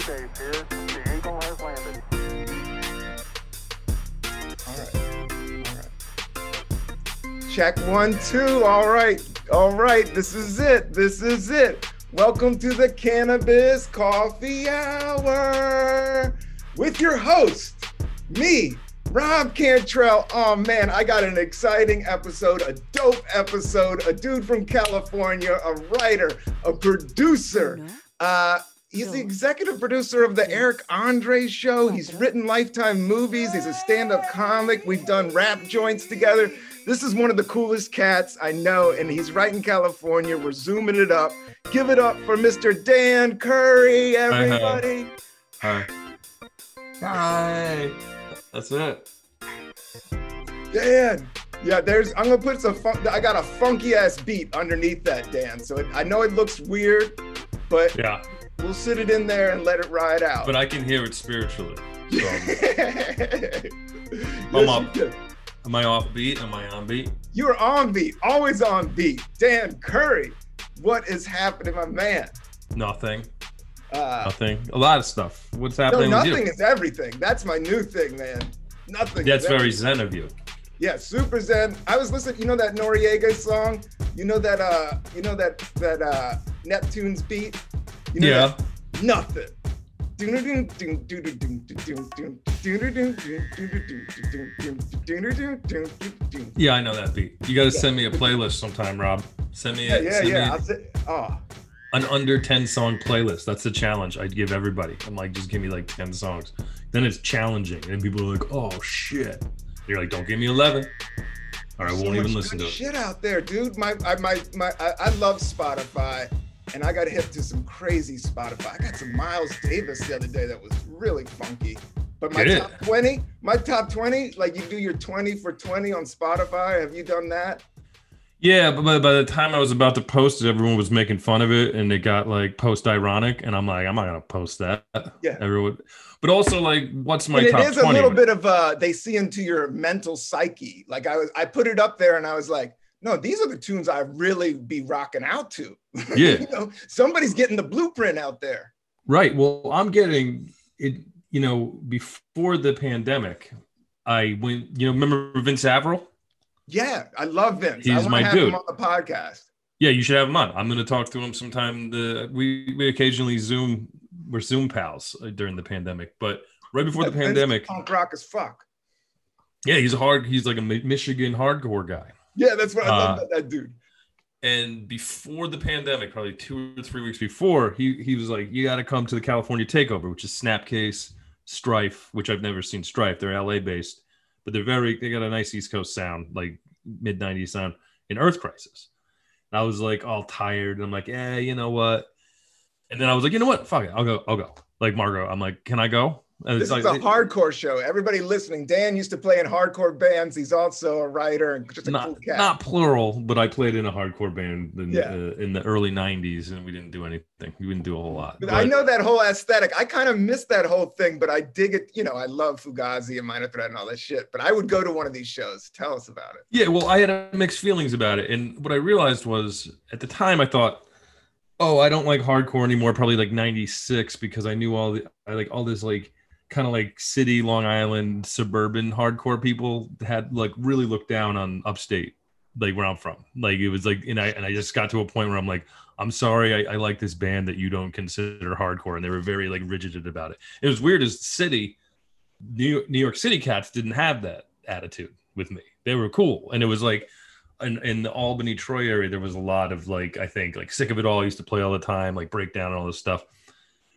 Tranquility here. The Eagle has landed. All right. All right. Check one, two. All right. All right. This is it. This is it. Welcome to the Cannabis Coffee Hour with your host, me, Rob Cantrell. Oh man, I got an exciting episode, a dope episode, a dude from California, a writer, a producer. Uh, he's the executive producer of the Eric Andre show. He's written lifetime movies. He's a stand-up comic. We've done rap joints together. This is one of the coolest cats I know, and he's right in California. We're zooming it up. Give it up for Mr. Dan Curry, everybody. Hi. Hi. That's it. Dan. Yeah, there's. I'm gonna put some. Fun, I got a funky ass beat underneath that, Dan. So it, I know it looks weird, but Yeah, we'll sit it in there and let it ride out. but I can hear it spiritually. So, yes, I'm up. am I off beat? Am I on beat? You're on beat, always on beat. Dan Curry, what is happening, my man? Nothing. Uh, Nothing. A lot of stuff. What's no, happening with nothing is everything. That's my new thing, man. Nothing. That's very zen of you. Yeah, super zen. I was listening. You know that Noreaga song? You know that? Uh, you know that that uh Neptune's beat? You know Yeah. that? Nothing. Yeah, I know that beat. You got to send me a playlist sometime, Rob. Send me, Yeah, a, yeah, send yeah. me say, oh, an under 10 song playlist. That's the challenge I'd give everybody. I'm like, just give me like 10 songs. Then it's challenging. And people are like, oh, shit. You're like, don't give me 11. Or I so won't even much listen to it. Shit out there, dude. My, I, my, my. I, I love Spotify, and I got hip to some crazy Spotify. I got some Miles Davis the other day that was really funky. But my Get it. top twenty, my top twenty, like you do your twenty for twenty on Spotify. Have you done that? Yeah, but by, by the time I was about to post it, everyone was making fun of it, and it got like post ironic, and I'm like, I'm not gonna post that. Yeah. everyone. But also, like, what's my and it top is a little bit of uh they see into your mental psyche like i was i put it up there and i was like no these are the tunes i really be rocking out to Yeah. you know somebody's getting the blueprint out there Right. Well, I'm getting it. You know, before the pandemic, I went. You know, remember Vince Averill? yeah i love vince He's my have dude. him on the podcast Yeah, you should have him on. I'm going to talk to him sometime. The we we occasionally Zoom. We're Zoom pals uh, during the pandemic, but right before the Vince pandemic, punk rock as fuck yeah, he's a hard. He's like a Michigan hardcore guy. Yeah that's what i love Uh, about that dude and before the pandemic, probably two or three weeks before, he he was like, "You got to come to the California Takeover, which is Snapcase, Strife, which I've never seen Strife. They're LA based, but they're very they got a nice East Coast sound, like mid '90s sound. In Earth Crisis, and I was like all tired, and I'm like, "Yeah, you know what?" And then I was like, "You know what? Fuck it, I'll go. I'll go." Like Margot, I'm like, "Can I go?" This it's is like, a hardcore show everybody listening dan used to play in hardcore bands he's also a writer and just a not, cool cat not plural, but I played in a hardcore band in, Yeah. uh, in the early '90s, and we didn't do anything. We didn't do a whole lot. But I know that whole aesthetic. I kind of miss that whole thing, but I dig it. You know, I love Fugazi and Minor Threat and all that shit. But I would go to one of these shows. Tell us about it. Yeah, well, I had mixed feelings about it, and what I realized was at the time I thought, oh, I don't like hardcore anymore. Probably like '96 because I knew all the I like all this like kind of like city Long Island suburban hardcore people had like really looked down on upstate, like where I'm from. Like it was like, and I and I just got to a point where I'm like, I'm sorry, I, I like this band that you don't consider hardcore, and they were very like rigid about it. It was weird as city, New York, New York City cats didn't have that attitude with me. They were cool, and it was like in, in the Albany Troy area, there was a lot of like I think like sick of it all. I used to play all the time, like breakdown and all this stuff.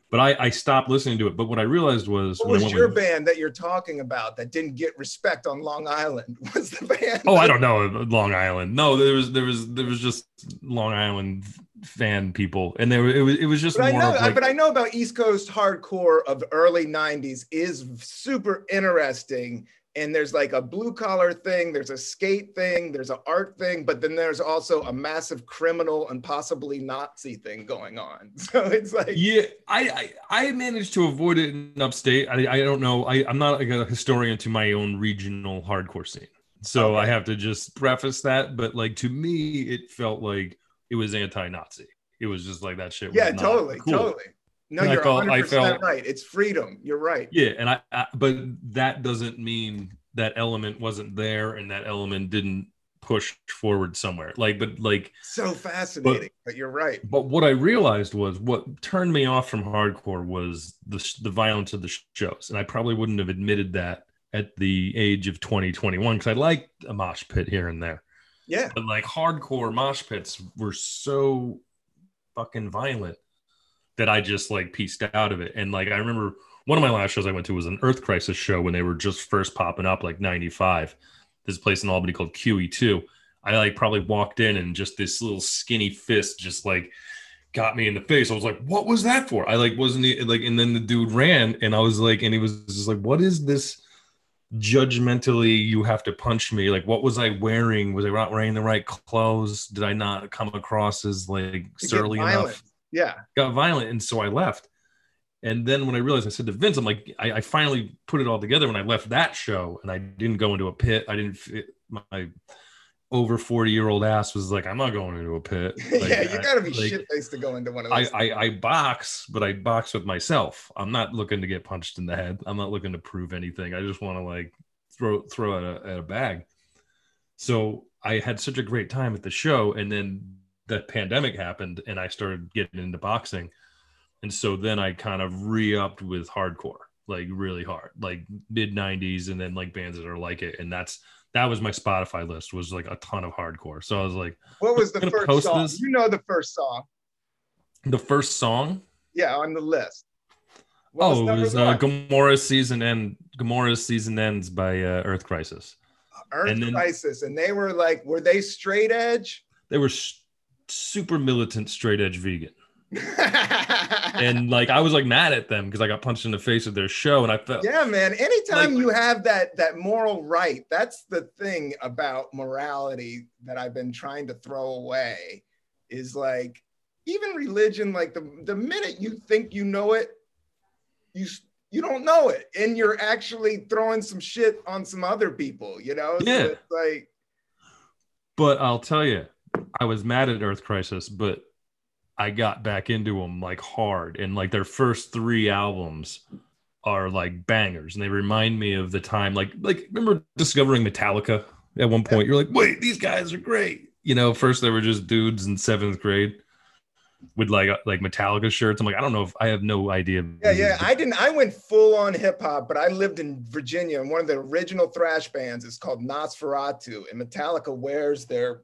But I, I stopped listening to it. But what I realized was What was your with- band that you're talking about that didn't get respect on Long Island? Was the band? Oh, I don't know Long Island. No, there was there was there was just Long Island fan people, and there it was it was just But I know, like but I know about East Coast hardcore of early '90s is super interesting. And there's like a blue collar thing, there's a skate thing, there's an art thing, but then there's also a massive criminal and possibly Nazi thing going on. So it's like, Yeah, I, I I managed to avoid it in upstate. I, I don't know. I, I'm not like a historian to my own regional hardcore scene. So I have to just preface that. But like to me, it felt like it was anti-Nazi. It was just like that shit. was yeah, totally, cool. totally. No, And you're felt- 100% felt- right. It's freedom. You're right. Yeah, and I, I but that doesn't mean that element wasn't there and that element didn't push forward somewhere. Like, but like, So fascinating. But, you're right. but what I realized was what turned me off from hardcore was the the violence of the shows, and I probably wouldn't have admitted that at the age of 2021 because I liked a mosh pit here and there. Yeah. but like hardcore mosh pits were so fucking violent that I just like pieced out of it. And like I remember one of my last shows I went to was an Earth Crisis show when they were just first popping up, like '95. This place in Albany called QE2. I like probably walked in and just this little skinny fist just like got me in the face. I was like, "What was that for?" I like wasn't like, and then the dude ran, and I was like, and he was just like, "What is this?" judgmentally you have to punch me like what was i wearing was i not wearing the right clothes did i not come across as like surly enough Yeah. got violent and so i left and then when i realized i said to vince i'm like I, I finally put it all together when i left that show and i didn't go into a pit i didn't fit my over 40 year old ass was like i'm not going into a pit Like, yeah, you gotta be like, shit faced to go into one of I, those. I I box, but I box with myself. I'm not looking to get punched in the head. I'm not looking to prove anything. I just want to like throw throw at a, at a bag. So I had such a great time at the show, and then the pandemic happened, and I started getting into boxing, and so then I kind of re-upped with hardcore, like really hard, like mid '90s, and then like bands that are like it, and that's that was my Spotify list was like a ton of hardcore. So I was like, what was the first song? this. You know the first song. the first song Yeah, on the list. What oh, it number was uh. Gomorrah's season end. Gomorrah's season ends by uh, Earth Crisis. Earth and then- Crisis. And they were like, were they straight edge? They were super militant, straight edge vegan, and like I was like mad at them because I got punched in the face at their show, and I felt yeah, man. Anytime Like- you have that that moral right, that's the thing about morality that I've been trying to throw away. Is like even religion. Like the the minute you think you know it, you you don't know it, and you're actually throwing some shit on some other people. You know? So Yeah. it's like But I'll tell you, I was mad at Earth Crisis, but I got back into them like hard, and like their first three albums are like bangers, and they remind me of the time like like remember discovering Metallica at one point. You're like, wait, these guys are great. You know, first they were just dudes in seventh grade with like uh, like Metallica shirts. I'm like, I don't know if I have no idea. Yeah, yeah. I didn't. I went full on hip hop, but I lived in Virginia, and one of the original thrash bands is called Nosferatu, and Metallica wears their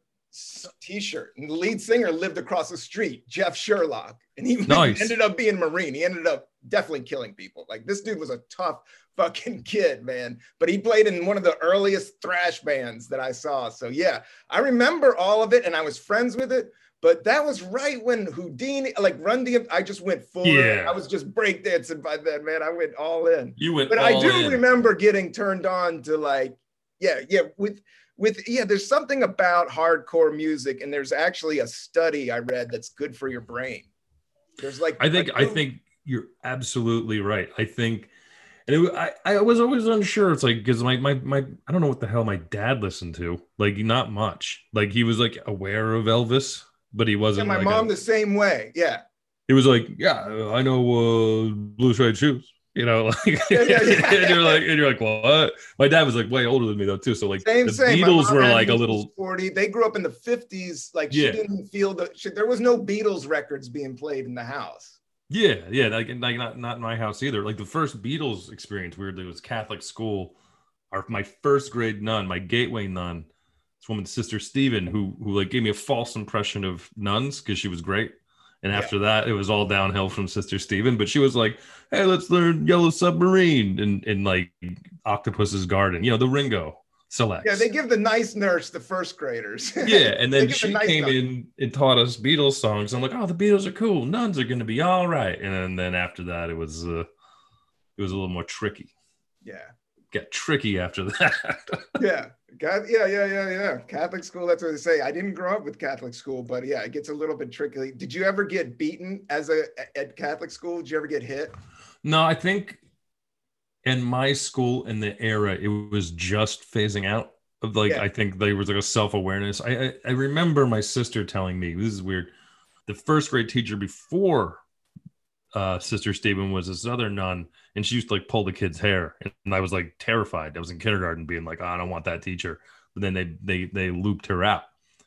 T-shirt. And the lead singer lived across the street, Jeff Sherlock, and he Nice. ended up being Marine. He ended up definitely killing people. Like this dude was a tough fucking kid, man. But he played in one of the earliest thrash bands that I saw. So yeah, I remember all of it, and I was friends with it. But that was right when Whodini, like Run DMC, I just went full. Yeah. I was just breakdancing by then, man. I went all in. you went, But I do in. remember getting turned on to like, yeah, yeah, with with yeah, there's something about hardcore music, and there's actually a study I read that's good for your brain. There's like I think I think you're absolutely right. I think, and it, I I was always unsure. It's like because my my my I don't know what the hell my dad listened to. Like not much. Like he was like aware of Elvis, but he wasn't. my like mom a- the same way. Yeah. he was like, yeah, I know uh, blue suede shoes. You know, like, Yeah, yeah, yeah. and you're like, and you're like, what? My dad was like way older than me though too. So like, Same, the same. Beatles were like a little 40. They grew up in the 50s. Like she didn't feel the she, there was no Beatles records being played in the house. Yeah, yeah, like, like not not in my house either. Like the first Beatles experience, weirdly, was Catholic school. Our my first grade nun, my gateway nun, this woman, Sister Stephen, who who like gave me a false impression of nuns because she was great. And Yeah. after that, it was all downhill from Sister Stephen. But she was like, "Hey, let's learn Yellow Submarine and and like Octopus's Garden, you know, the Ringo selects." Yeah, they give the nice nurse the first graders. yeah, and then give the she nice came stuff. in and taught us Beatles songs. I'm like, oh, the Beatles are cool. Nuns are gonna be all right. And then, then after that, it was uh, it was a little more tricky. yeah. Got tricky after that. Yeah. God, yeah, yeah, yeah, yeah. Catholic school, that's what they say. I didn't grow up with Catholic school, but yeah, it gets a little bit tricky. Did you ever get beaten as a at Catholic school? Did you ever get hit? no, I think in my school in the era, it was just phasing out. Of like, Yeah. I think there was like a self awareness. I, I I remember my sister telling me this is weird. The first grade teacher before uh, sister Stephen was this other nun, and she used to like pull the kid's hair, and I was like terrified. I was in kindergarten, being like, oh, I don't want that teacher. But then they they they looped her out.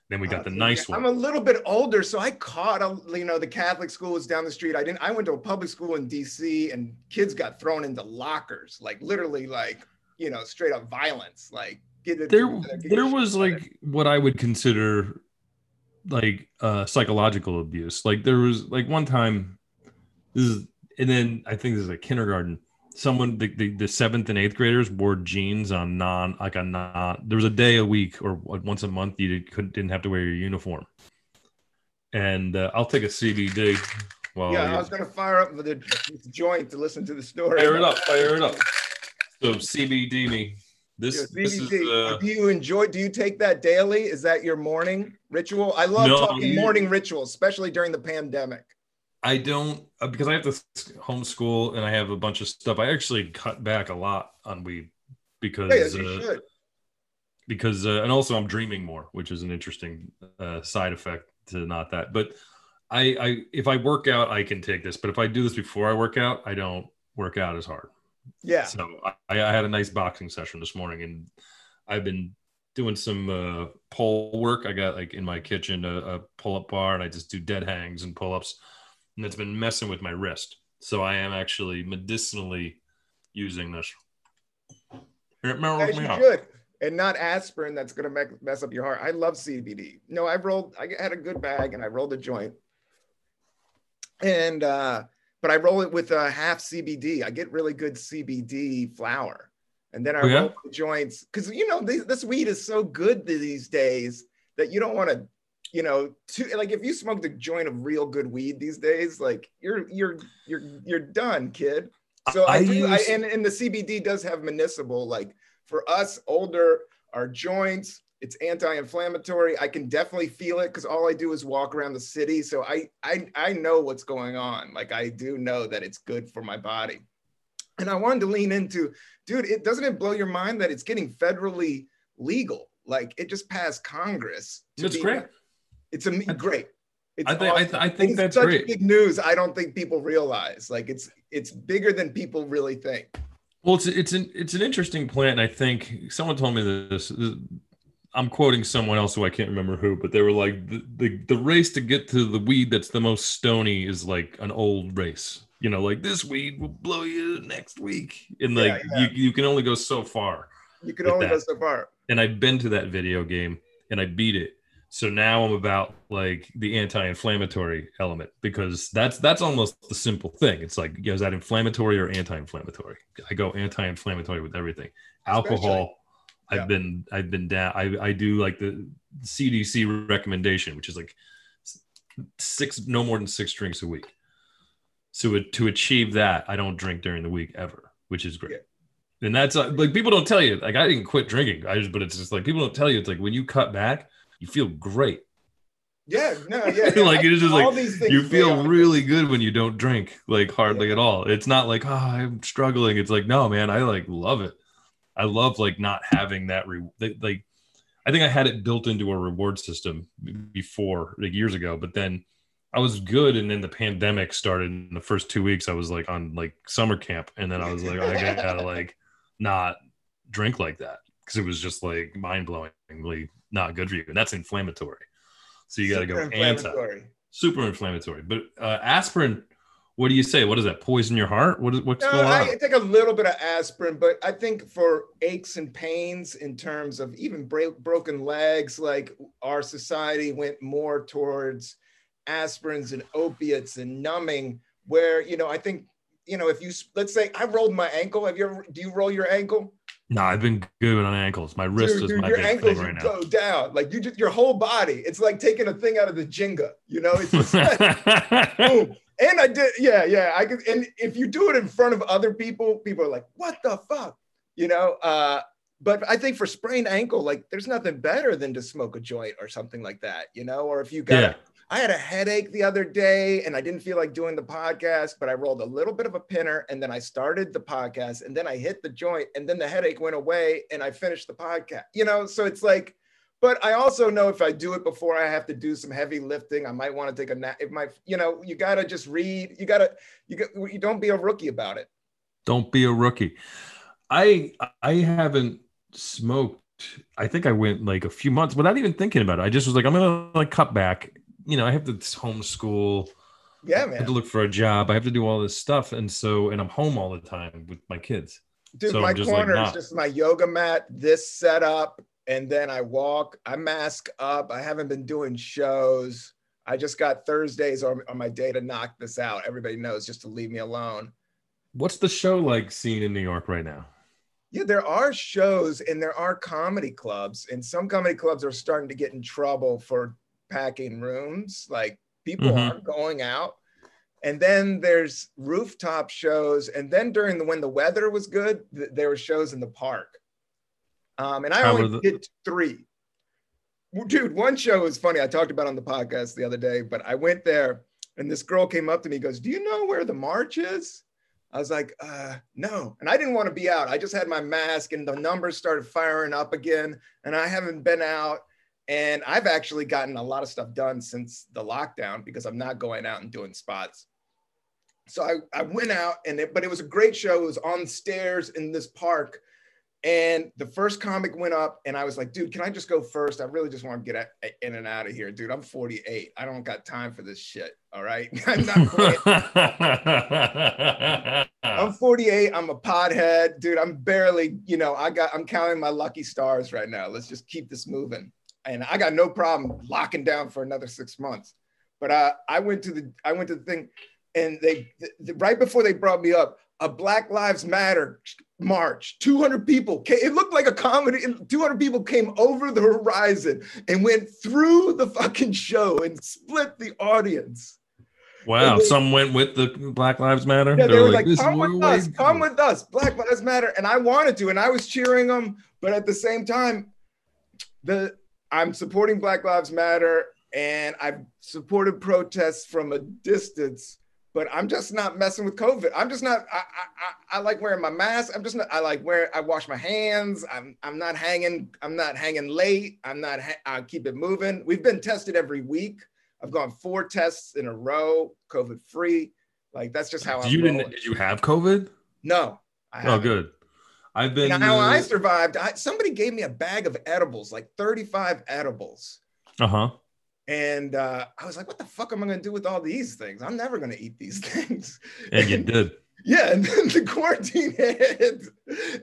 Then we got the Uh, one. I'm a little bit older, so I caught a, you know the Catholic school was down the street. I didn't. I went to a public school in D.C. and kids got thrown into lockers, like literally, like you know, straight up violence. Like get it. there get there was together. like what I would consider like uh psychological abuse. Like there was like one time this is and then I think this is a kindergarten. Someone the, the, the seventh and eighth graders wore jeans on non like a non there was a day a week or once a month you couldn't didn't have to wear your uniform. And uh, I'll take a CBD while yeah, I was gonna fire up the, joint to listen to the story. fire it up, fire it up. So CBD me. This, Yeah, this is uh, do you enjoy? Do you take that daily? Is that your morning ritual? I love No, talking morning rituals, especially during the pandemic. I don't uh, because I have to homeschool and I have a bunch of stuff. I actually cut back a lot on weed because Hey, as you uh, because uh, and also I'm dreaming more, which is an interesting uh, side effect to not that. But I, I if I work out, I can take this. But if I do this before I work out, I don't work out as hard. Yeah. So I, I had a nice boxing session this morning, and I've been doing some uh, pole work. I got like in my kitchen a, a pull-up bar, and I just do dead hangs and pull-ups, and it's been messing with my wrist. So I am actually medicinally using this. Here, it mellows me out. should. And not aspirin that's going to mess up your heart. I love CBD. No, I rolled, I had a good bag and I rolled a joint. And, uh, but I roll it with a half CBD. I get really good CBD flour. And then I Oh, yeah? roll the joints because, you know, this weed is so good these days that you don't want to, you know, to, like if you smoked a joint of real good weed these days, like you're, you're, you're, you're done, kid. So I, I do, I, and, and the CBD does have municipal, like for us older, our joints, it's anti-inflammatory. I can definitely feel it because all I do is walk around the city. So I, I I know what's going on. Like I do know that it's good for my body. And I wanted to lean into, dude, it doesn't it blow your mind that it's getting federally legal? Like it just passed Congress. to That's be- great. It's a great. It's I think I, awesome. I think It's that's such great. big news. I don't think people realize. Like it's it's bigger than people really think. Well, it's it's an it's an interesting plant, and I think someone told me this. I'm quoting someone else who I can't remember who, but they were like the, the the race to get to the weed that's the most stony is like an old race. You know, like this weed will blow you next week, and like Yeah, yeah. you you can only go so far. You can only go so far. And I've been to that video game, and I beat it. So now I'm about like the anti-inflammatory element because that's that's almost the simple thing. It's like, yeah, is that inflammatory or anti-inflammatory? I go anti-inflammatory with everything. Alcohol, Yeah. I've been I've been down. I I do like the CDC recommendation, which is like six, no more than six drinks a week. So to achieve that, I don't drink during the week ever, which is great. And that's uh, like people don't tell you. Like I didn't quit drinking. I just, but it's just like people don't tell you. It's like when you cut back, you feel great. Yeah, no, yeah. yeah. Like, it's just all like, You feel really good when you don't drink, like hardly at all. It's not like oh I'm struggling. It's like no man, I like love it. I love like not having that re- like. I think I had it built into a reward system before, like years ago, but then I was good, and then the pandemic started. In the first two weeks, I was like on like summer camp, and then I was like, I gotta like not drink like that because it was just like mind blowingly not good for you, and that's inflammatory. So you got to go anti, super inflammatory. But uh, aspirin, what do you say? What does that poison your heart? What is what's No, going on? I take a little bit of aspirin, but I think for aches and pains, in terms of even break, broken legs, like our society went more towards aspirins and opiates and numbing. Where you know, I think you know, if you let's say I rolled my ankle. Have you ever? Do you roll your ankle? No, I've been good on ankles. My wrist Dude, is dude, my your big ankles thing right now. go down. Like you just your whole body. It's like taking a thing out of the Jenga. You know, it's just like, boom. And I did, yeah, yeah. I could, and if you do it in front of other people, people are like, "What the fuck," you know. Uh, but I think for sprained ankle, like, there's nothing better than to smoke a joint or something like that, you know. Or if you got, yeah, I had a headache the other day, and I didn't feel like doing the podcast, but I rolled a little bit of a pinner, and then I started the podcast, and then I hit the joint, and then the headache went away, and I finished the podcast. You know, so it's like But I also know if I do it before I have to do some heavy lifting, I might want to take a nap. It might, you know, you gotta just read. You gotta, you got, you don't be a rookie about it. Don't be a rookie. I I haven't smoked. I think I went like a few months without even thinking about it. I just was like, I'm gonna like cut back. You know, I have to homeschool. Yeah, man. I have to look for a job. I have to do all this stuff, and so and I'm home all the time with my kids. Dude, So my just, like, corner is just my yoga mat, this setup, and then I walk. I mask up. I haven't been doing shows. I just got Thursdays on, on my day to knock this out. Everybody knows just to leave me alone. What's the show like scene in New York right now? Yeah, there are shows and there are comedy clubs, and some comedy clubs are starting to get in trouble for packing rooms. Like people Mhm. aren't going out. And then there's rooftop shows. And then during the when the weather was good, th- there were shows in the park. Um, and I How only the- did three. Dude, one show was funny. I talked about on the podcast the other day, but I went there and this girl came up to me, goes, Do you know where the march is? I was like, uh, no. And I didn't want to be out. I just had my mask and the numbers started firing up again. And I haven't been out. And I've actually gotten a lot of stuff done since the lockdown because I'm not going out and doing spots. So I, I went out and it, but it was a great show. It was on stairs in this park. And the first comic went up, and I was like, dude, can I just go first? I really just want to get in and out of here, dude. I'm 48. I don't got time for this shit. All right. I'm not playing. I'm 48. I'm a pothead, dude. I'm barely, you know, I got, I'm counting my lucky stars right now. Let's just keep this moving. And I got no problem locking down for another six months. But uh, I went to the, I went to the thing, and they, th- th- right before they brought me up, a Black Lives Matter march. 200 people. Came, it looked like a comedy. and 200 people came over the horizon and went through the fucking show and split the audience. wow, they- some went with the Black Lives Matter. Yeah, they were like, "This is come with us, come with us. Black Lives Matter. And I wanted to, and I was cheering them, but at the same time, the I'm supporting Black Lives Matter and I've supported protests from a distance, but I'm just not messing with COVID. I'm just not, I, I, I, I like wearing my mask. I'm just not, I like where I wash my hands. I'm, I'm not hanging, I'm not hanging late. I'm not, I keep it moving. We've been tested every week. I've gone four tests in a row, COVID free. Like that's just how I'm you rolling. didn't? Did you have COVID? No. I Oh, haven't. good. I've been. And how I uh survived, I, somebody gave me a bag of edibles, like 35 edibles. Uh huh. And uh, I was like, what the fuck am I going to do with all these things? I'm never going to eat these things. And you did. Yeah. And then the quarantine hit.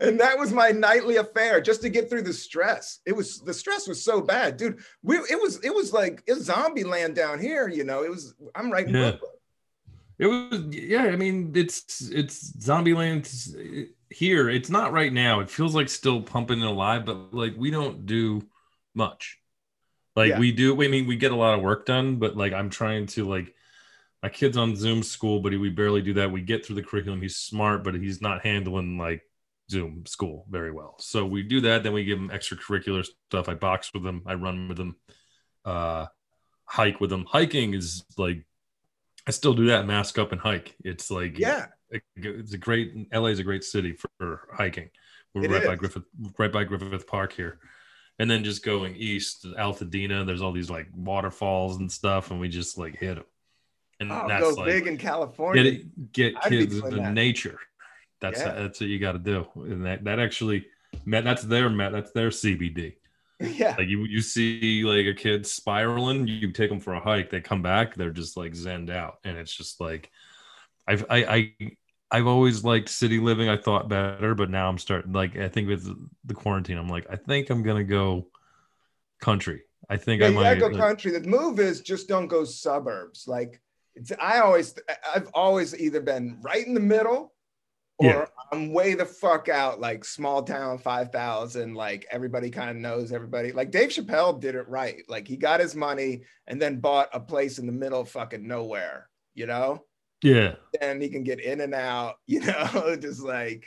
And that was my nightly affair just to get through the stress. It was, the stress was so bad, dude. We, it was, it was like, it was zombie land down here. You know, it was, I'm right Yeah. It was. Yeah. I mean, it's it's Zombieland here. It's not right now. It feels like still pumping it alive, but like we don't do much. Like Yeah. we do. I mean, we get a lot of work done, but like I'm trying to like. My kid's on Zoom school, but we barely do that. We get through the curriculum. He's smart, but he's not handling like Zoom school very well. So we do that. Then we give him extracurricular stuff. I box with him. I run with him. Uh, hike with him. Hiking is like, I still do that. Mask up and hike. It's like, Yeah. It's a great. LA is a great city for, hiking. We're It right by. Griffith, right by Griffith Park here, and then just going east, Altadena. There's all these like waterfalls and stuff, and we just like hit them. And Oh, that's go like big in California. get get kids into that. nature. That's Yeah. that's what you got to do, and that that actually, that's their that's their CBD. yeah. Like you, you see like a kid spiraling, you take them for a hike, they come back, they're just like zenned out, and it's just like, I've I I I've always liked city living. I thought better, but now I'm starting like I think with the quarantine, I'm like I think I'm gonna go country. I think Yeah, I might. go like- country. The move is just don't go suburbs. Like it's I always I've always either been right in the middle or Yeah. I'm way the fuck out, like small town, five thousand, like everybody kind of knows everybody. Like Dave Chappelle did it right. Like he got his money and then bought a place in the middle of fucking nowhere, you know? Yeah, and he can get in and out, you know, just like,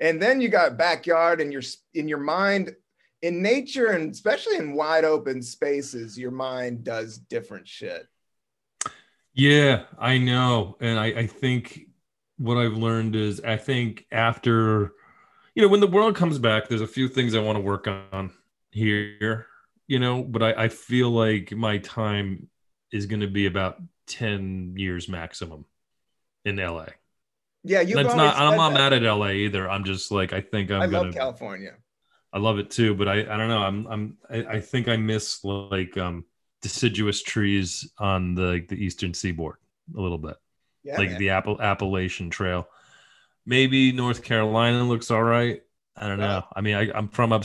and then you got backyard and your in your mind, in nature and especially in wide open spaces, your mind does different shit. Yeah, I know. And I, I think what I've learned is I think after, you know, when the world comes back, there's a few things I want to work on here. you know, but I, I feel like my time is going to be about 10 years maximum in LA. Yeah, you've That's not, I'm not that. mad at LA either. I'm just like, I think I'm I going love California. I love it too, but I, I don't know. I'm, I'm, I, I think I miss like, um, deciduous trees on the, the Eastern seaboard a little bit. Yeah, like man. the Apple Appalachian Trail. Maybe North Carolina looks all right. I don't know. I mean, I, I'm from up.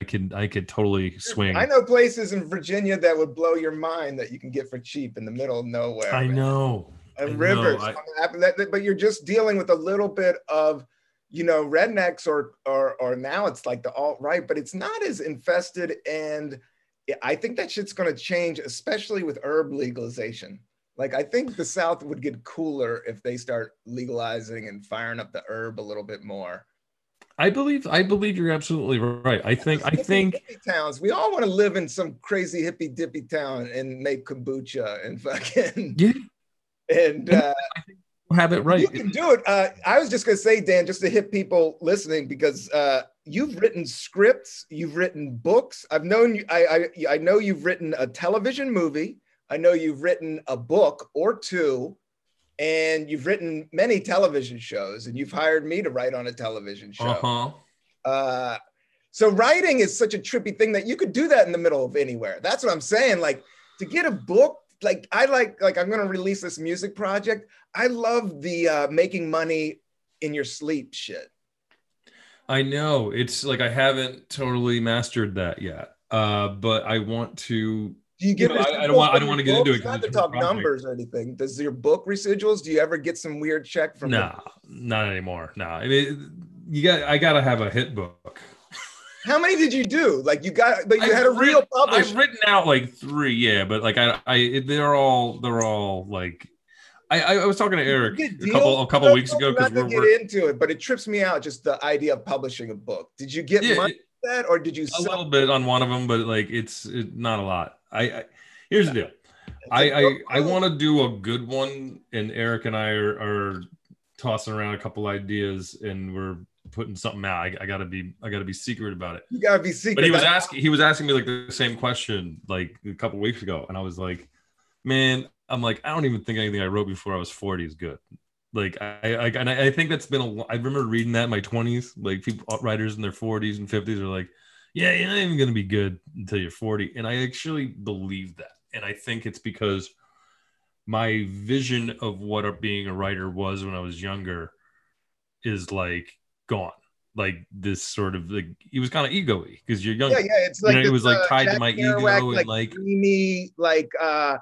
I could I could totally swing. I know places in Virginia that would blow your mind that you can get for cheap in the middle of nowhere. I man. know. I and rivers. I- on the app- that- that- but you're just dealing with a little bit of, you know, rednecks or or or now it's like the alt right, but it's not as infested. And I think that shit's going to change, especially with herb legalization. Like I think the South would get cooler if they start legalizing and firing up the herb a little bit more. I believe I believe you're absolutely right. I think I think towns. We all want to live in some crazy hippy dippy town and make kombucha and fucking yeah, and. uh have it right. You can do it. Uh, I was just gonna say, Dan, just to hit people listening, because uh, you've written scripts, you've written books. I've known you. I, I I know you've written a television movie. I know you've written a book or two, and you've written many television shows. And you've hired me to write on a television show. Uh-huh. Uh, so writing is such a trippy thing that you could do that in the middle of anywhere. That's what I'm saying. Like to get a book, like I like, like I'm gonna release this music project. I love the uh, making money in your sleep shit. I know. It's like I haven't totally mastered that yet. Uh, but I want to Do you get? You know, I- I don't want- I don't wanna get into it. Not to talk project. numbers or anything. Does your book residuals? Do you ever get some weird check from? the- nah, not anymore. Nah. I mean you got I gotta have a hit book. How many did you do? Like you got, but you I've had a writ- real publisher. I've written out like three, yeah, but like I, I, they're all, they're all like, I, I was talking to Eric a couple, a couple weeks ago because we're, get we're into it, but it trips me out just the idea of publishing a book. Did you get yeah, money for that, or did you a sell? little bit on one of them, but like it's it, not a lot. I, I here's the deal. I, I, oh. I want to do a good one, and Eric and I are, are tossing around a couple ideas, and we're putting something out. I, I gotta be, I gotta be secret about it. You gotta be secret. but he was asking he was asking me like the same question like a couple weeks ago and i was like man i'm like i don't even think anything i wrote before i was 40 is good like i i and i I think that's been a. I remember reading that in my 20s like people uh, writers in their 40s and 50s are like yeah you're not even going to be good until you're 40 and i actually believe that and i think it's because my vision of what being a writer was when i was younger is like gone like this sort of like he was kind of ego-y because you're young yeah, yeah. It's You like know, it was, like, uh, tied to Jack my ego Kerouac, and, like, like- dreamy, like uh,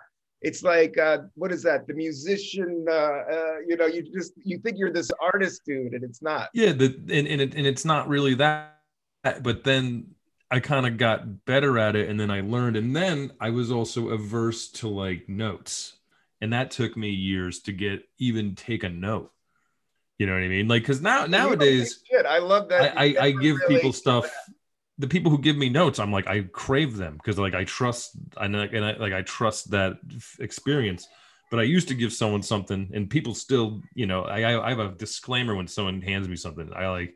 it's like uh, what is that? The musician. Uh, uh, you know, you just you think you're this artist dude, and it's not. yeah the and, and, it, and it's not really that but then i kind of got better at it and then i learned and then i was also averse to like notes and that took me years to get even take a note you know what i mean like because now nowadays shit. I love that. I, I, I give really people stuff. that. The people who give me notes, I'm like I crave them because like I trust and I, and I like I trust that experience. But I used to give someone something, and people still, you know, I I I have a disclaimer when someone hands me something. I like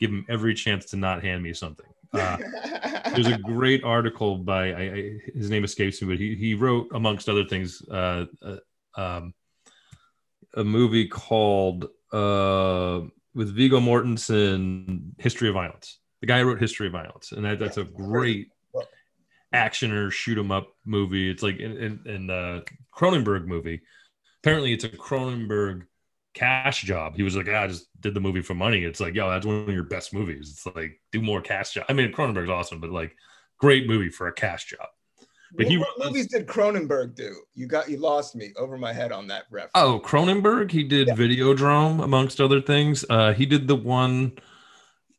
give them every chance to not hand me something. Uh, there's a great article by I, I, his name escapes me, but he he wrote amongst other things uh, uh, um, a movie called uh, with Viggo Mortensen, History of Violence. The guy who wrote History of Violence, and that, that's a great actioner shoot 'em up movie. It's like in, in, in the Cronenberg movie. Apparently, it's a Cronenberg cash job. He was like, "Yeah, I just did the movie for money." It's like, yo, that's one of your best movies. It's like do more cash job. I mean, Cronenberg's awesome, but like great movie for a cash job. But what, he what movies did Cronenberg do? You got you lost me over my head on that reference. Oh, Cronenberg. He did Yeah. Videodrome, amongst other things. Uh, he did the one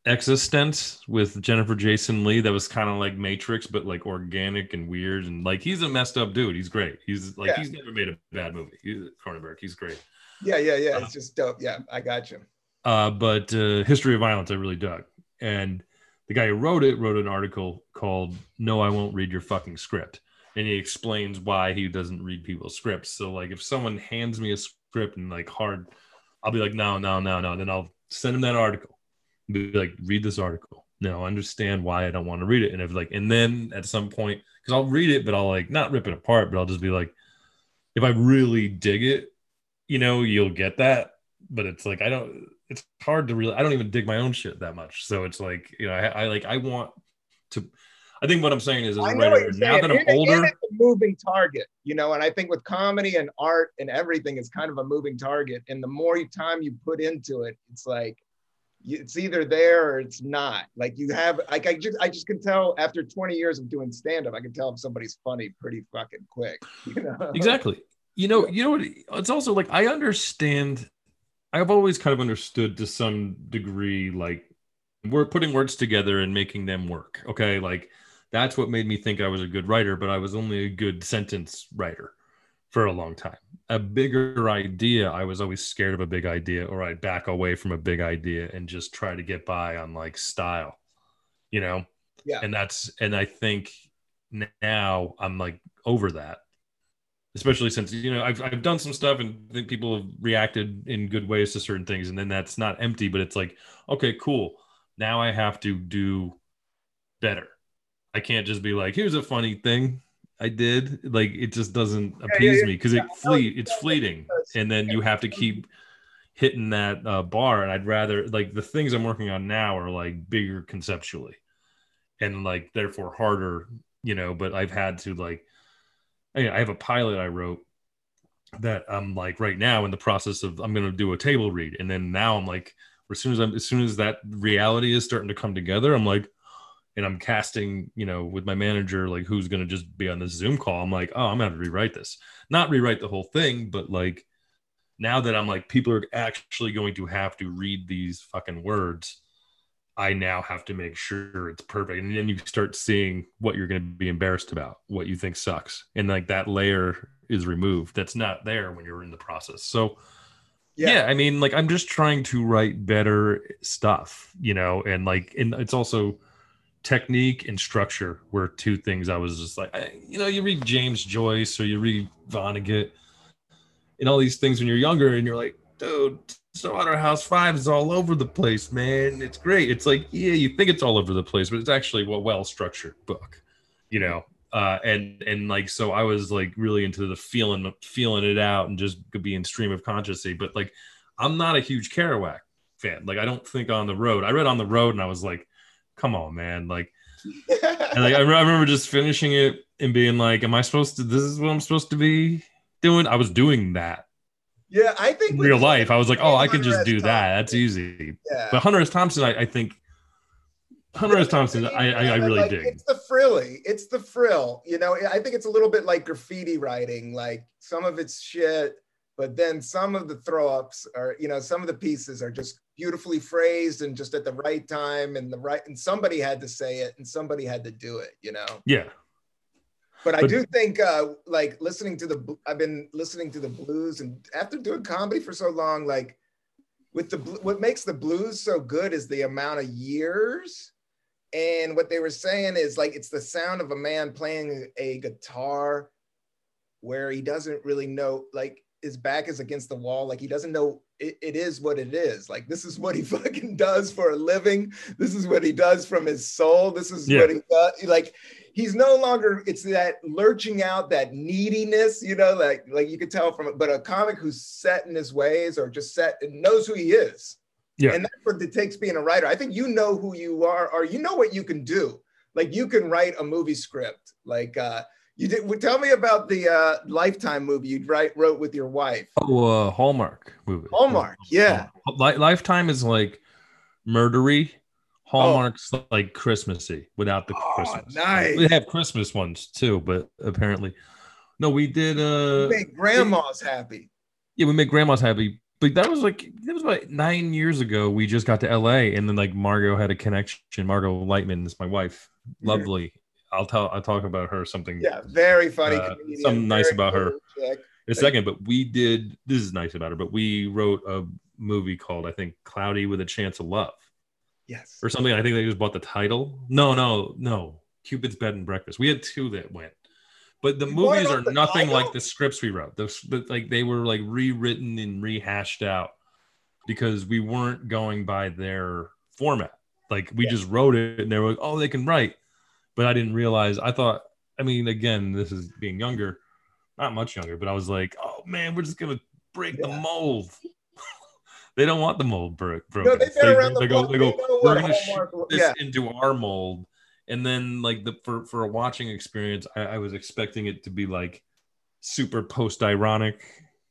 eXistenZ with Jennifer Jason Lee that was kind of like Matrix, but like organic and weird. And like he's a messed up dude. He's great. He's like Yeah. he's never made a bad movie. He's Cronenberg. He's great. Yeah, yeah, yeah. It's just dope. Yeah, I got you. Uh, but uh, History of Violence, I really dug. And the guy who wrote it wrote an article called "No, I Won't Read Your Fucking Script," and he explains why he doesn't read people's scripts. So like, if someone hands me a script and like hard, I'll be like, no, no, no, no. Then I'll send him that article. Be like, read this article. Now understand why I don't want to read it. And if like, and then at some point, because I'll read it, but I'll like not rip it apart, but I'll just be like, if I really dig it, you know, you'll get that. But it's like I don't. It's hard to really. I don't even dig my own shit that much. So it's like you know, I, I like I want to. I think what I'm saying is, as a writer, now that I'm And- and older, it's a moving target, you know. And I think with comedy and art and everything, it's kind of a moving target. And the more time you put into it, it's like it's either there or it's not. Like you have, like I just, I just can tell after 20 years of doing stand up, I can tell if somebody's funny pretty fucking quick. You know? exactly you know you know what it's also like i understand i've always kind of understood to some degree like we're putting words together and making them work okay like that's what made me think i was a good writer but i was only a good sentence writer for a long time. A bigger idea i was always scared of a big idea or i'd back away from a big idea and just try to get by on like style you know? Yeah. and that's and i think now i'm like over that especially since you know I've, I've done some stuff and I think people have reacted in good ways to certain things and then that's not empty but it's like okay cool. Now i have to do better i can't just be like here's a funny thing i did. Like it just doesn't appease yeah, me because it flee it's fleeting and then you have to keep hitting that uh, bar and i'd rather like the things i'm working on now are like bigger conceptually and like therefore harder you know but i've had to like I I have a pilot I wrote that I'm like right now in the process of I'm gonna do a table read, and then now I'm like, as soon as I'm as soon as that reality is starting to come together, I'm like, and I'm casting, you know, with my manager, like who's gonna just be on this Zoom call. I'm like, oh, I'm gonna have to rewrite this, not rewrite the whole thing, but like now that I'm like, people are actually going to have to read these fucking words. I now have to make sure it's perfect. And then you start seeing what you're going to be embarrassed about, what you think sucks. And like that layer is removed. That's not there when you're in the process. So, yeah. I mean, like I'm just trying to write better stuff, you know, and like, and it's also technique and structure were two things I was just like, I, you know, you read James Joyce or you read Vonnegut and all these things when you're younger and you're like, dude, Slaughterhouse Five is all over the place, man. It's great. It's like, yeah, you think it's all over the place, but it's actually a well structured book, you know. Uh, and and like so, I was like really into the feeling feeling it out and just being stream of consciousness. But like, I'm not a huge Kerouac fan. Like, I don't think on the road. I read on the road and I was like, come on, man. Like, and like I, re- I remember just finishing it and being like, am I supposed to? This is what I'm supposed to be doing. I was doing that yeah, I think in real life. I was like, oh, I can just do that. That's easy. Yeah. But Hunter S. Thompson, I, I think Hunter S. Thompson, I, I, I really Like, dig. It's the frilly. It's the frill. You know, I think it's a little bit like graffiti writing. Like some of it's shit, but then some of the throw ups are, you know, some of the pieces are just beautifully phrased and just at the right time and the right. And somebody had to say it and somebody had to do it. You know. Yeah, But I But- do think, uh, like listening to the, I've been listening to the blues, and after doing comedy for so long, like with the, what makes the blues so good is the amount of years. And what they were saying is like it's the sound of a man playing a guitar where he doesn't really know, like his back is against the wall, like he doesn't know it, it is what it is. Like this is what he fucking does for a living. This is what he does from his soul. This is Yeah. what he does. Like he's no longer it's that lurching out that neediness you know like like you could tell from it but a comic who's set in his ways or just set and knows who he is Yeah. and that's what it takes being a writer i think you know who you are or you know what you can do like you can write a movie script like uh you did well, tell me about the uh lifetime movie you write wrote with your wife oh, uh, Hallmark movie. Hallmark, yeah. Li- Lifetime is like murdery. Hallmark's like Christmassy without the Oh, Christmas. nice. We have Christmas ones too, but apparently, no, we did. Uh make grandmas happy Yeah, we made grandma's happy. But that was like that was like nine years ago. We just got to LA, and then like Margot had a connection. Margot Leitman is my wife. Yeah. I'll tell. I'll talk about her something yeah very funny Uh, comedian, something nice about her. chick. in a second. But we did. This is nice about her. But we wrote a movie called I think Cloudy with a Chance of Love yes or something. I think they just bought the title. No, no, no. Cupid's Bed and Breakfast. We had two that went. But the You movies are the nothing title? like the scripts we wrote. Those, but like they were like rewritten and rehashed out because we weren't going by their format. Like we just wrote it and they were like, oh, they can write. But I didn't realize, I thought, I mean, again, this is being younger, not much younger, but I was like, oh man, we're just going to break the mold. they don't want the mold bro- broken. No, they've been around the they go, they go, They we're to Hallmark- shoot this yeah. into our mold. And then like the for, for a watching experience, I, I was expecting it to be like super post ironic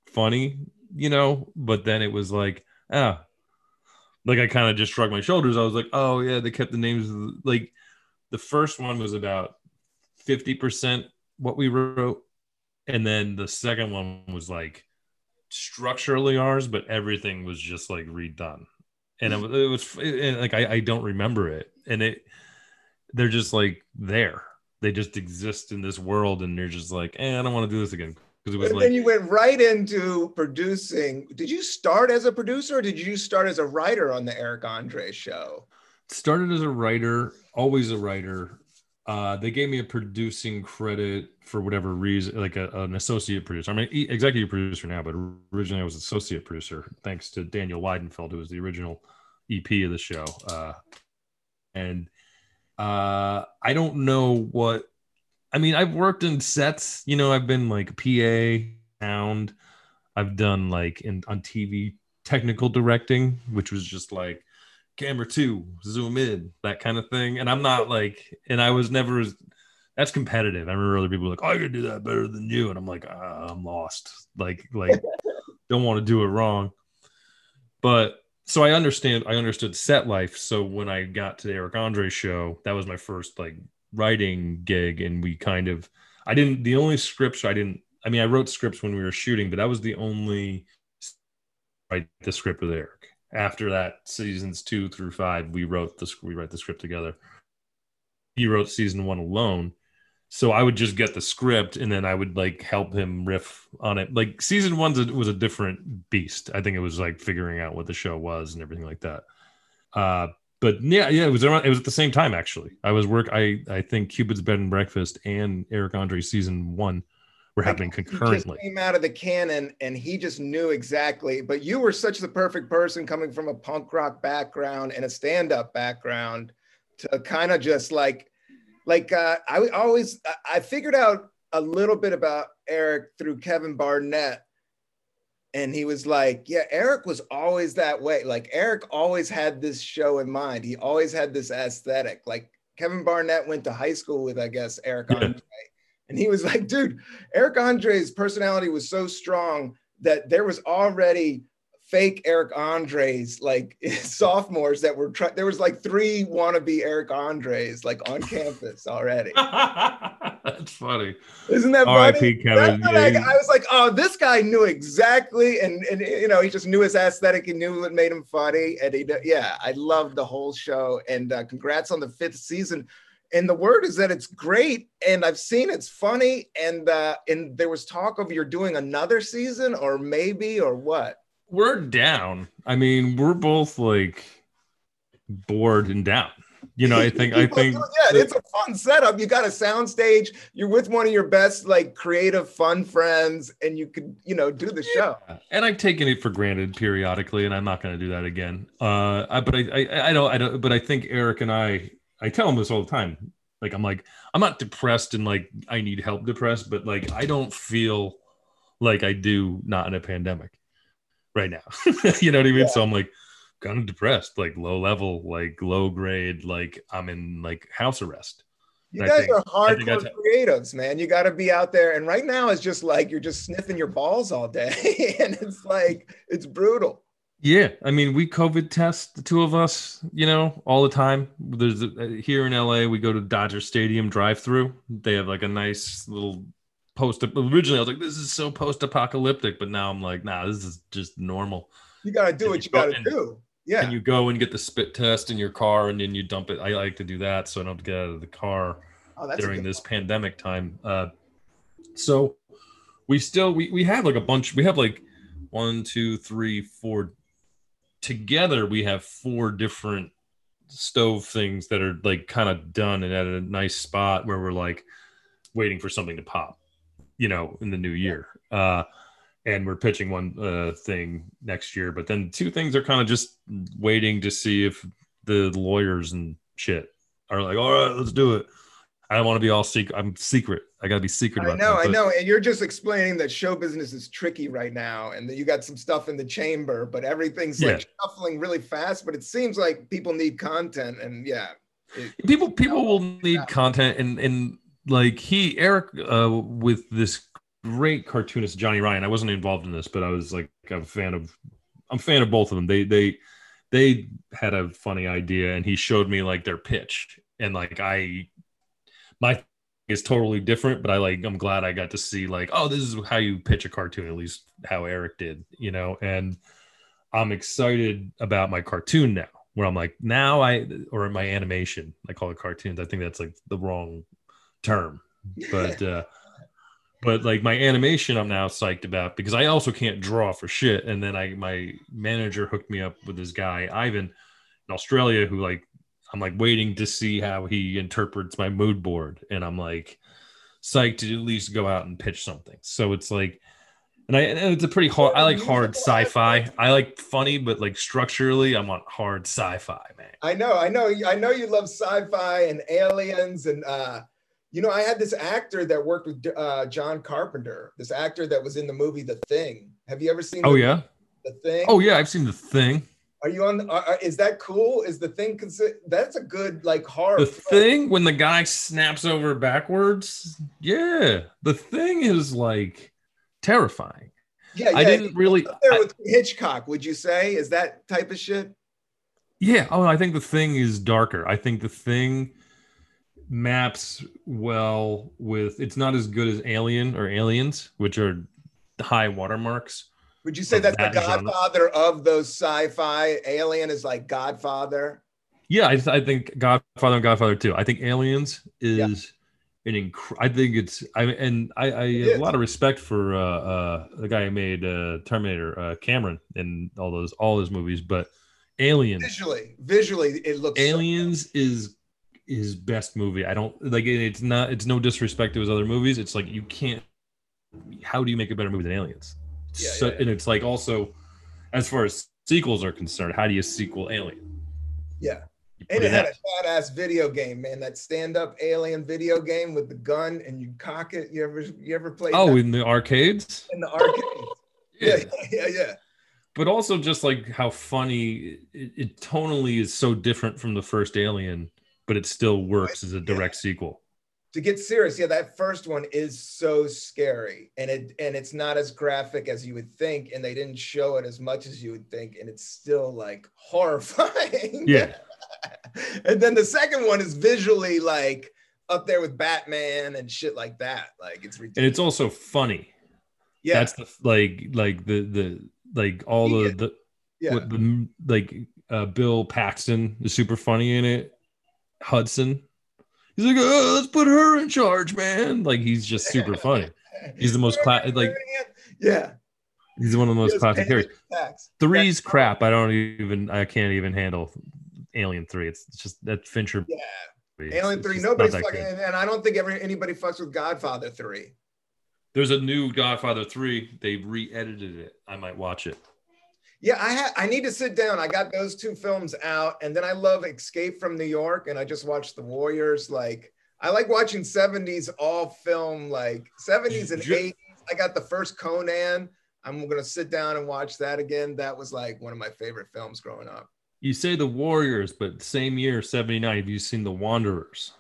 funny, you know, but then it was like, ah, like I kind of just shrugged my shoulders. I was like, oh yeah, they kept the names of the, like the first one was about 50% what we wrote. And then the second one was like structurally ours, but everything was just like redone. And it was, it was and, like I, I don't remember it. And it they're just like there. They just exist in this world and they're just like, eh, I don't want to do this again. Because it was And like then you went right into producing. Did you start as a producer or did you start as a writer on the Eric Andre show? started as a writer, always a writer. Uh, they gave me a producing credit for whatever reason, like a, an associate producer. I'm an executive producer now, but originally I was associate producer, thanks to Daniel Weidenfeld, who was the original EP of the show. Uh, and uh, I don't know what. I mean, I've worked in sets. You know, I've been like PA, sound. I've done like in on TV technical directing, which was just like camera two, zoom in, that kind of thing. And I'm not like, and I was never as that's competitive. I remember other people were like, oh, I can do that better than you, and I'm like, ah, I'm lost. Like, like, don't want to do it wrong. But so I understand. I understood set life. So when I got to the Eric Andre show, that was my first like writing gig, and we kind of, I didn't. The only scripts I didn't. I mean, I wrote scripts when we were shooting, but that was the only write the script with Eric. After that, seasons two through five, we wrote the we write the script together. He wrote season one alone, so I would just get the script and then I would like help him riff on it. Like season one was a different beast. I think it was like figuring out what the show was and everything like that. Uh, but yeah, yeah, it was around. It was at the same time actually. I was work. I I think Cupid's Bed and Breakfast and Eric Andre season one were happening He just concurrently. came out of the canon and he just knew exactly. But you were such the perfect person coming from a punk rock background and a stand-up background to kind of just like, like uh, I always I- I figured out a little bit about Eric through Kevin Barnett. And he was like, Yeah, Eric was always that way. Like, Eric always had this show in mind. He always had this aesthetic. Like, Kevin Barnett went to high school with, I guess, Eric Yeah. Andre. And he was like, dude, Eric Andre's personality was so strong that there was already fake Eric Andres, like sophomores that were trying. There was like three wannabe Eric Andres like on campus already. That's funny. Isn't that funny? R.I.P. Kevin. That's I, I was like, oh, this guy knew exactly, and and you know, he just knew his aesthetic. He knew what made him funny, and he, yeah, I loved the whole show. And uh, congrats on the fifth season. And the word is that it's great, and I've seen it's funny, and uh, and there was talk of you're doing another season, or maybe, or what? we're down. I mean, we're both like bored and down. You know, I think I think yeah, it's a fun setup. You got a sound stage. You're with one of your best, like creative, fun friends, and you could, you know, do the show. and I've taken it for granted periodically, and I'm not going to do that again. Uh, I, but I, I, I don't, I don't, but I think Eric and I, I tell him this all the time. Like, I'm like, I'm not depressed and like I need help depressed, but like I don't feel like I do not in a pandemic right now. you know what I mean? Yeah. So I'm like kind of depressed, like low level, like low grade, like I'm in like house arrest. You I guys think- are hardcore creatives, man. You got to be out there. And right now, it's just like you're just sniffing your balls all day, and it's like it's brutal. Yeah, I mean, we COVID test the two of us, you know, all the time. There's a, here in LA, we go to Dodger Stadium drive-through. They have like a nice little post. Originally, I was like, "This is so post-apocalyptic," but now I'm like, "Nah, this is just normal." You got to do And what you you go got to and- do. Yeah. And you go and get the spit test in your car, and then you dump it. I like to do that, so I don't have to get out of the car oh, during this pandemic time. Uh, so we still we we have like a bunch. We have like one, two, three, four. Together, we have four different stove things that are like kind of done and at a nice spot where we're like waiting for something to pop, you know, in the new year. Uh, and we're pitching one uh, thing next year, but then two things are kind of just waiting to see if the lawyers and shit are like, all right, let's do it. I don't want to be all secret. I'm secret. I gotta be secret I know, that. I know, and you're just explaining that show business is tricky right now, and that you got some stuff in the chamber, but everything's like shuffling really fast. But it seems like people need content, and yeah, it- people people will need content and and like he eric uh with this great cartoonist johnny ryan i wasn't involved in this but i was like I'm a fan of i'm a fan of both of them they they they had a funny idea and he showed me like their pitch and like i my thing is totally different but i like i'm glad i got to see like oh this is how you pitch a cartoon at least how eric did you know? And i'm excited about my cartoon now where i'm like now i or my animation i call it cartoons. I think that's like the wrong term. But uh but like my animation i'm now psyched about because i also can't draw for shit. And then i my manager hooked me up with this guy ivan in australia who like i'm like waiting to see how he interprets my mood board and i'm like psyched to at least go out and pitch something so it's like and I and it's a pretty hard. I like hard sci-fi. I like funny, but like structurally, I want hard sci-fi, man. I know, I know, I know you love sci-fi and aliens, and uh, you know, I had this actor that worked with uh, John Carpenter. This actor that was in the movie The Thing. Have you ever seen? Oh the, yeah. The Thing. Oh yeah. I've seen the thing. Are you on? The, uh, is that cool? Is the Thing? Consi- that's a good like horror. The thing when the guy snaps over backwards. Yeah, the thing is like terrifying. Yeah, yeah. I didn't really. There I- with Hitchcock, would you say? Is that type of shit? Yeah. Oh, I think the thing is darker. I think the thing maps well with. It's not as good as Alien or Aliens, which are high watermarks. Would you say Of that's that the genre. Godfather of those sci-fi? Alien is like Godfather. Yeah, I, I think Godfather and Godfather too. I think Aliens is Yeah. an inc- I think it's I and I, I have a lot of respect for uh, uh, the guy who made uh, Terminator, uh, Cameron, and all those all his movies. But Aliens, Visually, visually, it looks. so- Aliens is his best movie. I don't like it, it's not it's no disrespect to his other movies. It's like you can't. How do you make a better movie than Aliens? Yeah, so, yeah, yeah. And it's like also, as far as sequels are concerned, how do you sequel Alien? Yeah. And it it had a badass video game, man. That stand-up alien video game with the gun and you cock it. You ever you ever played Oh, that in the arcades? in the arcades. Yeah, yeah, yeah. But also just like how funny it, it tonally is so different from the first Alien, but it still works as a direct sequel. To get serious, yeah, that first one is so scary, and it and it's not as graphic as you would think, and they didn't show it as much as you would think, and it's still like horrifying. Yeah. and then the second one is visually like up there with Batman and shit like that. Like it's ridiculous. And it's also funny. yeah, That's the like like the the like all the the yeah. what the like uh Bill Paxton is super funny in it. Hudson. He's like, oh, let's put her in charge, man. Like he's just super funny. He's the most cla- like yeah. he's one of the most classic characters. Three's crap. I don't even I can't even handle Alien Three. It's just that Fincher. Yeah. movie. Alien three, nobody's fucking, good. and I don't think ever anybody fucks with Godfather three. There's a new Godfather Three. They re-edited it. I might watch it. Yeah, I ha- I need to sit down. I got those two films out, and then I love Escape from New York, and I just watched The Warriors. Like I like watching '70s all film, like '70s and '80s. I got the first Conan. I'm gonna sit down and watch that again. That was like one of my favorite films growing up. You say the Warriors, but same year, '79. Have you seen the Wanderers?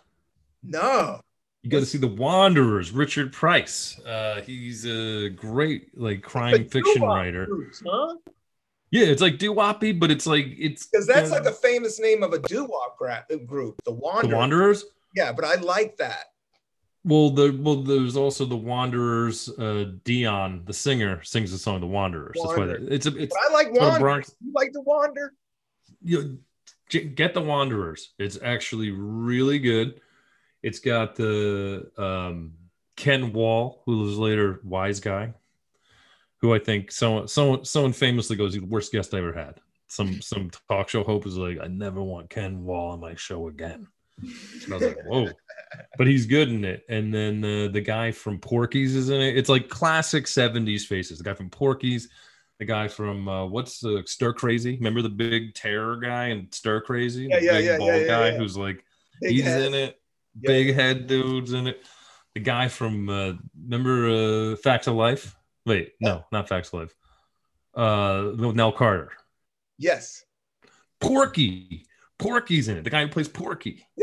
No, You got to see the Wanderers. Richard Price. Uh, he's a great like crime fiction writer. huh? Yeah, it's like doo-woppy, but it's like it's Because that's uh, like a famous name of a doo-wop gra- group, the Wanderers. the Wanderers. Yeah, but I like that. Well, the well, there's also the Wanderers. Uh, Dion, the singer, sings the song "The Wanderers." That's why it's a it's But I like Wanderers. Bronx. You like to wander? You get the Wanderers. It's actually really good. It's got the um, Ken Wahl, who was later Wise Guy, who I think someone someone someone famously goes, "He's the worst guest I ever had." Some some talk show hope is like, "I never want Ken Wahl on my show again." And I was like, "Whoa!" But he's good in it. And then uh, the guy from Porky's is in it. It's like classic '70s faces. The guy from Porky's, the guy from uh, what's the Stir Crazy? Remember the big terror guy and Stir Crazy? Yeah, the yeah, big yeah, bald yeah, yeah, guy yeah. who's like Big he's head. in it. Big head dudes in it. The guy from uh, remember uh, Facts of Life? Wait, no, not Facts of Life. Uh, Nell Carter. Yes. Porky. Porky's in it. The guy who plays Porky.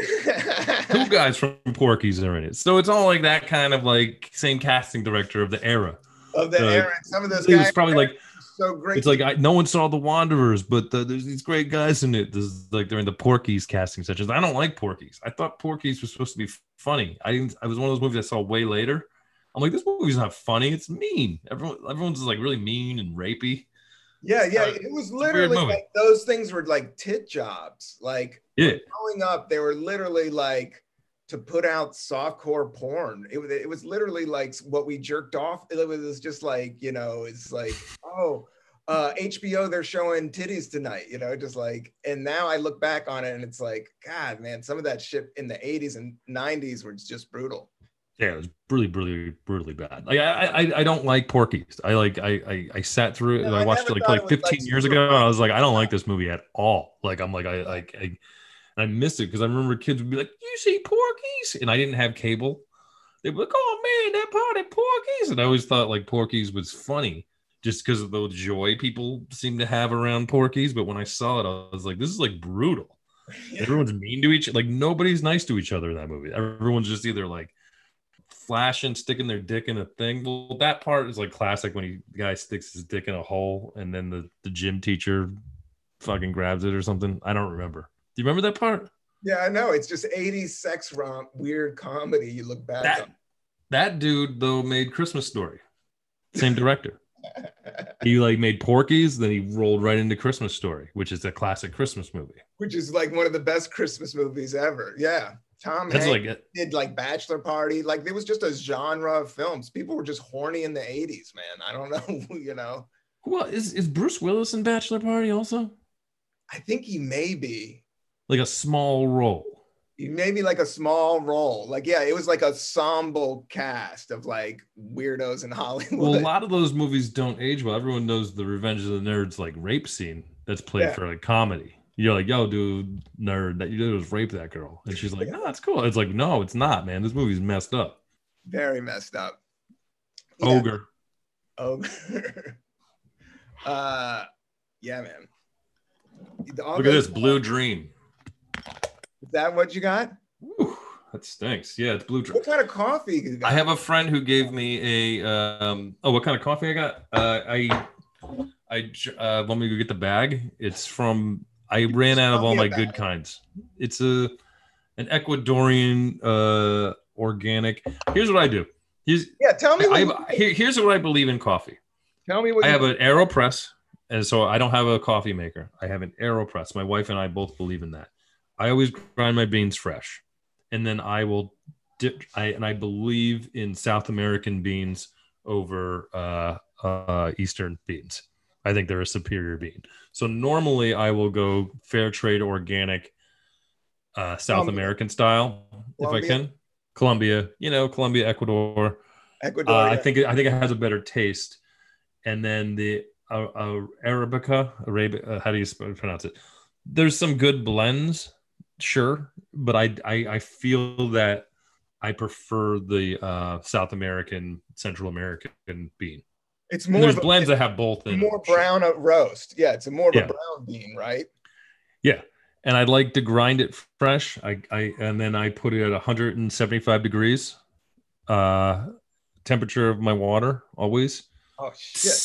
Two guys from Porky's are in it. So it's all like that kind of like same casting director of the era. of the Uh, era. Some of those It was probably like so great. it's like I, no one saw the Wanderers, but the, there's these great guys in it. There's like they're in the Porky's casting sessions. I don't like Porky's. I thought Porky's was supposed to be funny. I didn't. I was one of those movies I saw way later. I'm like, this movie's not funny. It's mean. Everyone, everyone's like really mean and rapey. yeah, yeah. uh, It was literally like those things were like tit jobs. Like Yeah, growing up, they were literally like to put out softcore porn. It was it was literally like what we jerked off. It was just like you know, it's like oh, uh, HBO they're showing titties tonight. You know, just like and now I look back on it and it's like God, man, some of that shit in the '80s and '90s was just brutal. Yeah. It was really, really, brutally bad. Like I, I, I don't like Porky's. I like, I, I, I sat through it. No, I I watched never it like like it was, like, 15 years ago. And. I was like, I don't like this movie at all. Like I'm like, I like, I, I missed it because I remember kids would be like, "You see Porky's," and I didn't have cable. They'd be like, "Oh man, that part at Porky's," and I always thought like Porky's was funny just because of the joy people seem to have around Porky's. But when I saw it, I was like, "This is like brutal." Everyone's mean to each like nobody's nice to each other in that movie. Everyone's just either like flashing, sticking their dick in a thing. Well, that part is like classic when he the guy sticks his dick in a hole and then the, the gym teacher fucking grabs it or something. I don't remember. Do you remember that part? Yeah, I know. It's just 80s sex romp, weird comedy. You look back That on. that dude though made Christmas Story. Same director. he like made Porky's, then he rolled right into Christmas Story, which is a classic Christmas movie. Which is like one of the best Christmas movies ever. Yeah. Tom That's Hanks like did like Bachelor Party. Like there was just a genre of films. People were just horny in the 80s, man. I don't know, you know. well, is is Bruce Willis in Bachelor Party also? I think he may be. Like a small role. He may be like a small role. Like, yeah, it was like a ensemble cast of like weirdos in Hollywood. Well, a lot of those movies don't age well. Everyone knows the Revenge of the Nerds like rape scene that's played Yeah. for like comedy. You're like, yo, dude, nerd, that you did was rape that girl, and she's like, no, that's cool. It's like, no, it's not, man. This movie's messed up. Very messed up. Yeah. Ogre. Ogre. uh, yeah, man. Look at this blue dream. Is that what you got? Whew, that stinks. Yeah, it's blue dream. What kind of coffee you got? I have a friend who gave me a um oh what kind of coffee I got? Uh I uh want me to go get the bag. It's from I ran out of all my good it. kinds. It's a an Ecuadorian uh organic. Here's what I do. Here's yeah, tell me. What I, here- here's what I believe in coffee. tell me what I have an AeroPress, and so I don't have a coffee maker. I have an AeroPress. My wife and I both believe in that. I always grind my beans fresh, and then I will dip. I and I believe in South American beans over uh, uh, Eastern beans. I think they're a superior bean. So normally I will go fair trade organic, uh, South Colombia. American style if I can. Colombia, you know, Colombia, Ecuador. Ecuador. Uh, I think it, I think it has a better taste. And then the uh, uh, Arabica, Arabia, uh, how do you pronounce it? There's some good blends, sure, but I I, I feel that I prefer the uh, South American, Central American bean. It's And more there's a, blends that have both in. more them, brown roast. Yeah, it's a more of Yeah. a brown bean, right? Yeah, and I like to grind it fresh. I I and then I put it at 175 degrees, uh, temperature of my water always. Oh shit.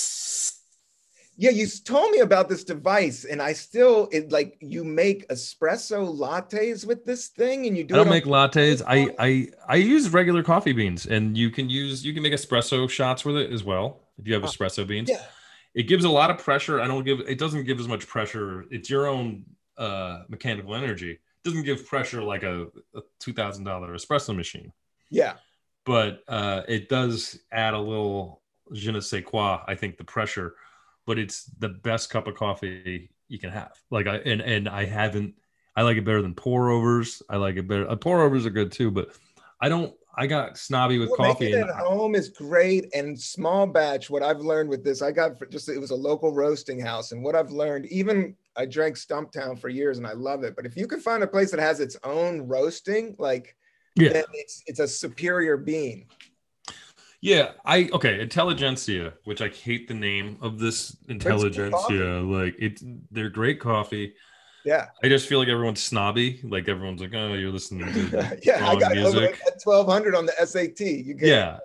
Yeah, you told me about this device, and I still it like you make espresso lattes with this thing, and you do I don't make lattes. I, I I use regular coffee beans, and you can use you can make espresso shots with it as well if you have espresso beans. yeah. It gives a lot of pressure. I don't give it doesn't give as much pressure. It's your own uh, mechanical energy. It doesn't give pressure like a, a two thousand dollar espresso machine, Yeah, but uh, it does add a little je ne sais quoi. I think the pressure, but it's the best cup of coffee you can have. Like I and and I haven't. I like it better than pour overs. I like it better. Uh, pour overs are good too, but I don't. I got snobby with Well, coffee. It at home is great, and small batch. What I've learned with this, I got just it was a local roasting house, and what I've learned, even I drank Stumptown for years, and I love it. But if you can find a place that has its own roasting, like yeah, then it's it's a superior bean. yeah. I okay. Intelligentsia, which I hate the name of this intelligentsia. Like it's they're great coffee. Yeah, I just feel like everyone's snobby. Like everyone's like, oh, you're listening to yeah. I got music. at twelve hundred on the SAT. You get yeah.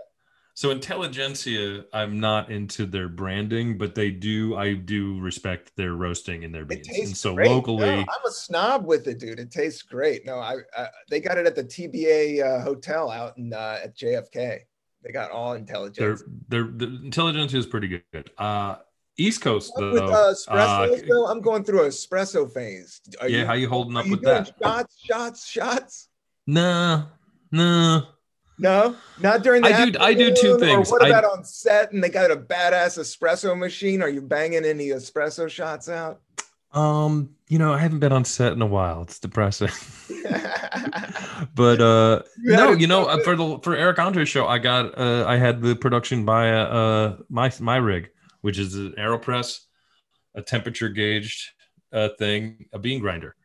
So intelligentsia, I'm not into their branding, but they do. I do respect their roasting and their It beans. And so great. locally, No, I'm a snob with it, dude. It tastes great. No, I, I they got it at the TBA uh, hotel out in uh, at JFK. They got all their intelligence. their the intelligentsia is pretty good. Uh, East Coast though. with uh, espresso, uh, though, I'm going through an espresso phase. Are yeah, you, how you holding up with that? shots, shots, shots? Nah, nah. No, not during the I do- I do two things. Or what I- about on set and they got a badass espresso machine? Are you banging any espresso shots out? Um, you know, I haven't been on set in a while. It's depressing. but uh You no, you know, uh, for the for Eric Andre's show, I got uh I had the production by uh my my rig, which is an AeroPress, a temperature gauged uh thing, a bean grinder.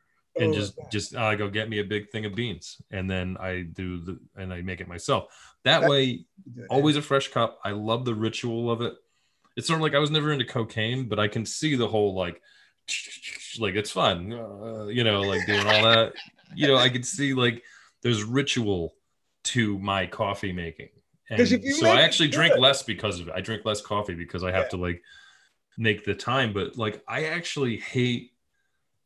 And Oh, just just I go get me a big thing of beans and then I do the and I make it myself. That That- way always a fresh cup. I love the ritual of it. It's sort of like I was never into cocaine, but I can see the whole like, like it's fun, uh, you know, like doing all that. You know, I can see like there's ritual to my coffee making, if you so I actually drink good- less because of it. I drink less coffee because I have Yeah. to like make the time. But like, I actually hate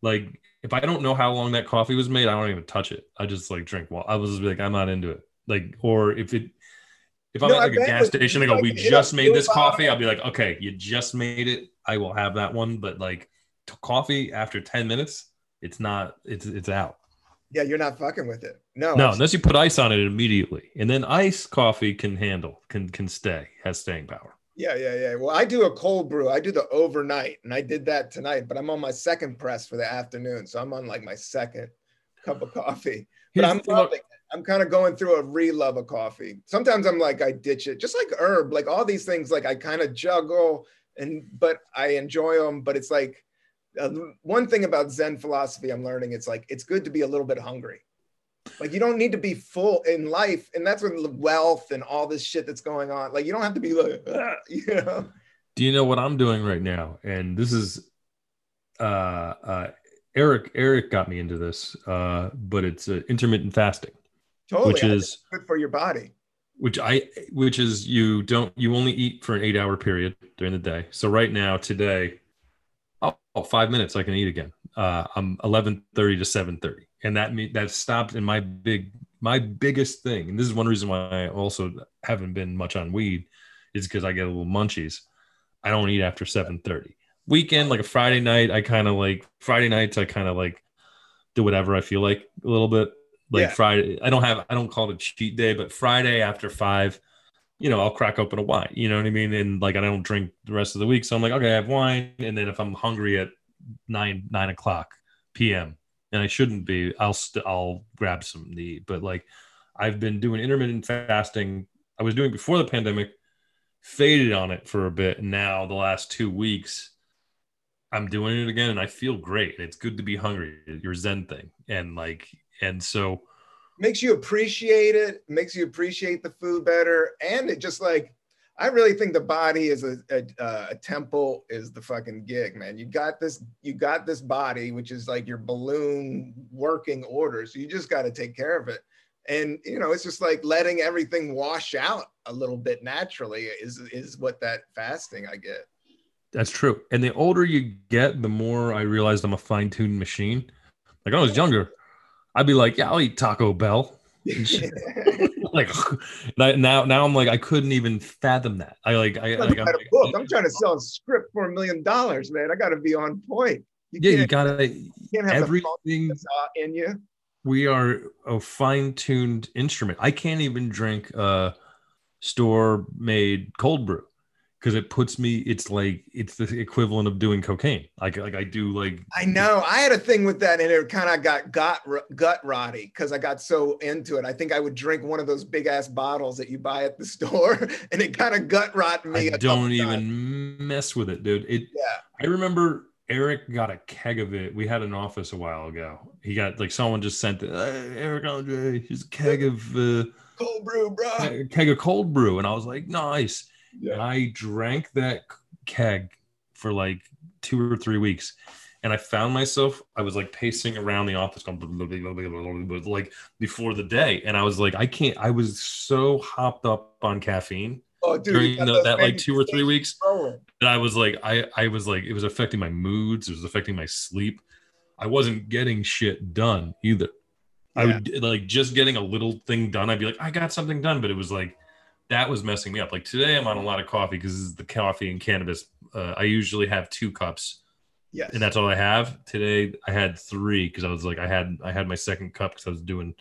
like if I don't know how long that coffee was made, I don't even touch it. I just like drink. Well, I was just like, I'm not into it. Like, or if it, if I'm No, at like a gas station, I go, oh, like we just made this coffee. I'll be like, okay, you just made it. I will have that one. But like coffee after 10 minutes, it's not, it's, it's out. Yeah, you're not fucking with it. No, No, unless you put ice on it immediately. And then ice coffee can handle, can, can stay, has staying power. Yeah, yeah, yeah. Well, I do a cold brew. I do the overnight, and I did that tonight. But I'm on my second press for the afternoon, so I'm on like my second cup of coffee. But Here's I'm the thing about- loving it. I'm kind of going through a re-love of coffee. Sometimes I'm like I ditch it, just like herb, like all these things. Like I kind of juggle, and but I enjoy them. But it's like uh, one thing about Zen philosophy I'm learning. It's like it's good to be a little bit hungry. Like you don't need to be full in life, and that's with wealth and all this shit that's going on. Like you don't have to be like, you know. Do you know what I'm doing right now? And this is uh uh Eric Eric got me into this uh but it's uh, intermittent fasting Totally, which I is good for your body. which I which is you don't you only eat for an 8 hour period during the day. So right now today oh, oh, five minutes I can eat again. Uh I'm 11:30 to 7:30 and that me that stopped in my big my biggest thing and this is one reason why I also haven't been much on weed is because I get a little munchies. I don't eat after 7:30. Weekend, like a Friday night, I kind of like Friday nights. I kind of like do whatever I feel like a little bit. Like Yeah. Friday, I don't have I don't call it a cheat day, but Friday after five, you know, I'll crack open a wine. You know what I mean? And like I don't drink the rest of the week, so I'm like, okay, I have wine, and then if I'm hungry at nine nine o'clock p.m. and I shouldn't be, I'll st- I'll grab some to eat. But like I've been doing intermittent fasting. I was doing before the pandemic, faded on it for a bit. And now the last two weeks, I'm doing it again and I feel great. It's good to be hungry, your Zen thing. And like, and so makes you appreciate it makes you appreciate the food better and it just like i really think the body is a, a, uh, a temple is the fucking gig man you got this you got this body which is like your balloon working order so you just got to take care of it and you know it's just like letting everything wash out a little bit naturally is is what that fasting i get that's true. And the older you get, the more I realized I'm a fine tuned machine. Like when I was younger, I'd be like, yeah, I'll eat Taco Bell. like now, now I'm like, I couldn't even fathom that. I like, I, I'm like, trying to a book. I'm trying to sell a script for a million dollars, man. I got to be on point. You yeah, you gotta you can't have everything. uh, in you. we are a fine-tuned instrument. I can't even drink uh store made cold brew because it puts me. It's like it's the equivalent of doing cocaine. Like like I do like I know. I had a thing with that, and it kind of got gut gut rotty because I got so into it. I think I would drink one of those big ass bottles that you buy at the store, and it kind of gut rot me. I don't times. even mess with it, dude. It. Yeah. I remember Eric got a keg of it. We had an office a while ago. He got like someone just sent it. Hey, Eric Andre, here's a keg of uh, Cold brew, bro. keg of cold brew, and I was like, nice. Yeah. I drank that keg for like two or three weeks. And I found myself, I was like pacing around the office, going blah, blah, blah, like before the day. And I was like, I can't, I was so hopped up on caffeine Oh, dude, during the, that like two or three weeks rolling. that I was like, I, I was like, it was affecting my moods, it was affecting my sleep. I wasn't getting shit done either. I would like just getting a little thing done. I'd be like, I got something done, but it was like that was messing me up. Like today, I'm on a lot of coffee because this is the coffee and cannabis. Uh, I usually have two cups, Yes. and that's all I have. Today, I had three because I was like, I had I had my second cup because I was doing,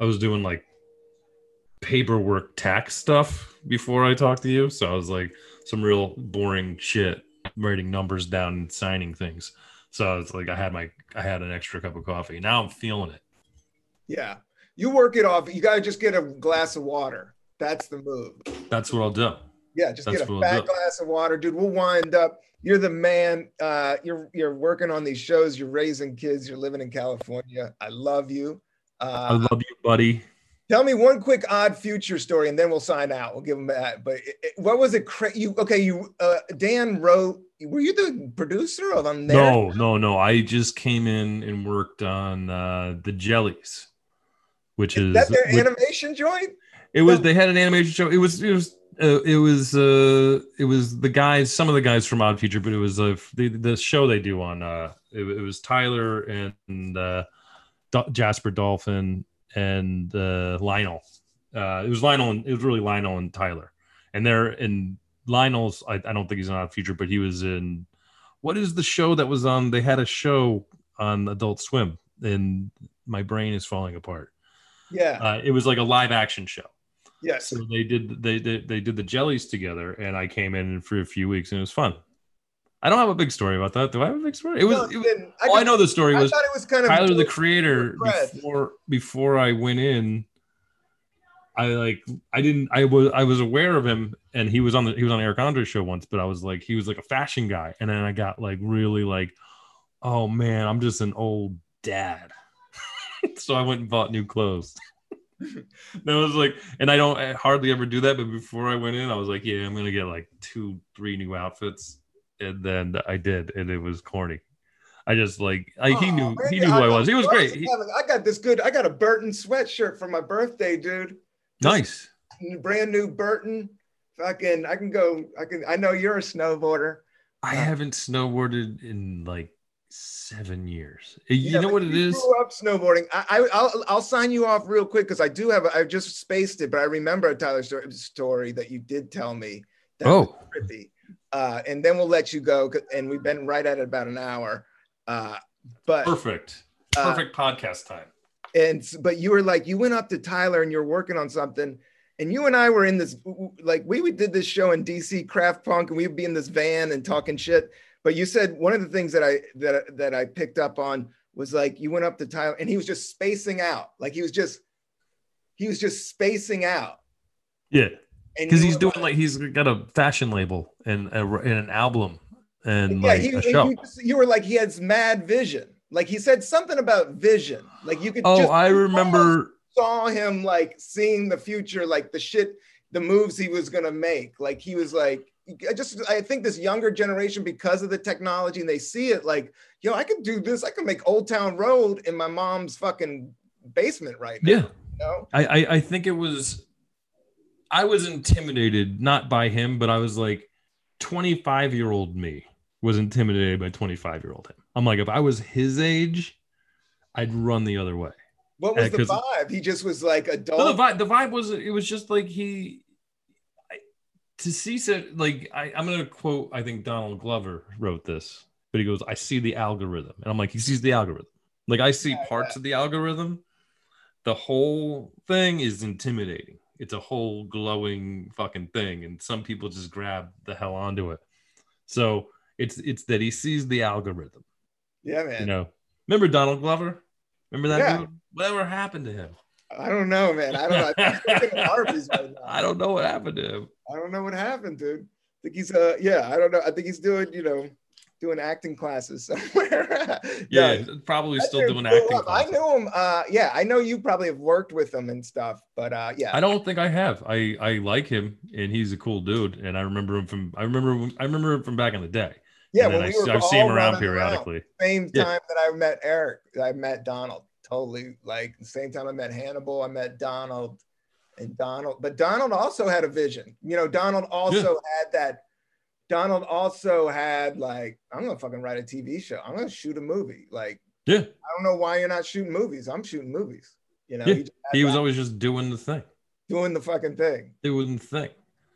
I was doing like paperwork tax stuff before I talked to you. So I was like some real boring shit, writing numbers down and signing things. So it's like I had my I had an extra cup of coffee. Now I'm feeling it. yeah. You work it off. You got to just get a glass of water. That's the move. That's what I'll do. Yeah, just That's get a fat glass of water, dude. We'll wind up. You're the man. Uh, you're you're working on these shows. You're raising kids. You're living in California. I love you. I Uh, love you, buddy. tell me one quick odd future story, and then we'll sign out. We'll give them that. But it, it- what was it? Cra- you okay? You uh, Dan wrote. Were you the producer of on there? No, no, no. I just came in and worked on uh, the jellies, which is, Is that their which- animation joint? It was. They had an animation show. It was. It was. Uh, it was. Uh, it was the guys. Some of the guys from Odd Future, but it was uh, the the show they do on. Uh, it, it was Tyler and uh, Do- Jasper Dolphin and uh, Lionel. Uh, it was Lionel. And, it was really Lionel and Tyler, and they're in Lionel's. I, I don't think he's on Odd Future, but he was in. What is the show that was on? They had a show on Adult Swim, and my brain is falling apart. Yeah. Uh, it was like a live action show. Yes. So they did they, they they did the jellies together, and I came in for a few weeks, and it was fun. I don't have a big story about that. Do I have a big story? It was. No, it was. I, all I know the story I was thought it was kind of Tyler, the creator. Before before I went in, I like I didn't I was I was aware of him, and he was on the he was on Eric Andre's show once, but I was like he was like a fashion guy, and then I got like really like, oh man, I'm just an old dad. so I went and bought new clothes. that was like, and I don't I hardly ever do that. But before I went in, I was like, yeah, I'm gonna get like two, three new outfits, and then I did, and it was corny. I just like I, he knew man, he knew who I was. He was great. He- I got this good. I got a Burton sweatshirt for my birthday, dude. nice. Brand new Burton. Fucking, I can go. I can. I know you're a snowboarder. I Uh, haven't snowboarded in like seven years. You Yeah, know what it is? Grew up snowboarding. I, I I'll I'll sign you off real quick because I do have. I just spaced it, but I remember a Tyler story, story that you did tell me. That Oh, trippy. Uh, and then we'll let you go. And we've been right at it about an hour. Uh, but perfect. uh, Perfect podcast time. and but you were like you went up to Tyler and you're working on something and you and I were in this like we, we did this show in DC Craft Punk and we'd be in this van and talking shit but you said one of the things that I that that I picked up on was like you went up to Tyler and he was just spacing out like he was just he was just spacing out Yeah, because he's doing like he's got a fashion label and a, and an album and yeah, like he, a show. You, just- you were like he has mad vision like he said something about vision like you could Oh, I remember. saw him like seeing the future, like the shit, the moves he was gonna make. Like he was like, I just I think this younger generation, because of the technology, and they see it like, yo, I could do this. I could make Old Town Road in my mom's fucking basement right now. Yeah, You know? I, I I think it was. I was intimidated not by him, but I was like, twenty five year old me was intimidated by twenty five year old him. I'm like, if I was his age, I'd run the other way. What was Yeah, the vibe? He just was like adult. No, the vibe, the vibe was it was just like he to see said like I, I'm gonna quote I think Donald Glover wrote this, but he goes, I see the algorithm. And I'm like, he sees the algorithm. Like I see parts of the algorithm. The whole thing is intimidating It's a whole glowing fucking thing, and some people just grab the hell onto it. So it's it's that he sees the algorithm. Yeah, man. You know, remember Donald Glover? Remember that Yeah. dude? Whatever happened to him? I don't know, man. I don't know. I think he's working at Arby's right. I don't know what happened to him. I don't know what happened, dude. I think he's uh yeah, I don't know. I think he's doing, you know, doing acting classes somewhere. Yeah, probably still doing acting. I knew him. Uh yeah, I know you probably have worked with him and stuff, but uh yeah. I don't think I have. I I like him, and he's a cool dude. And I remember him from I remember I remember him from back in the day. yeah, I, we were I see him around periodically. Same Yeah. time that I met Eric, I met Donald. Totally like the same time I met Hannibal, I met Donald and Donald. But Donald also had a vision. You know, Donald also had that. Donald also had like, I'm gonna fucking write a TV show. I'm gonna shoot a movie. Like, Yeah, I don't know why you're not shooting movies. I'm shooting movies. You know, Yeah, had he was that- always just doing the thing, doing the fucking thing. doing the thing.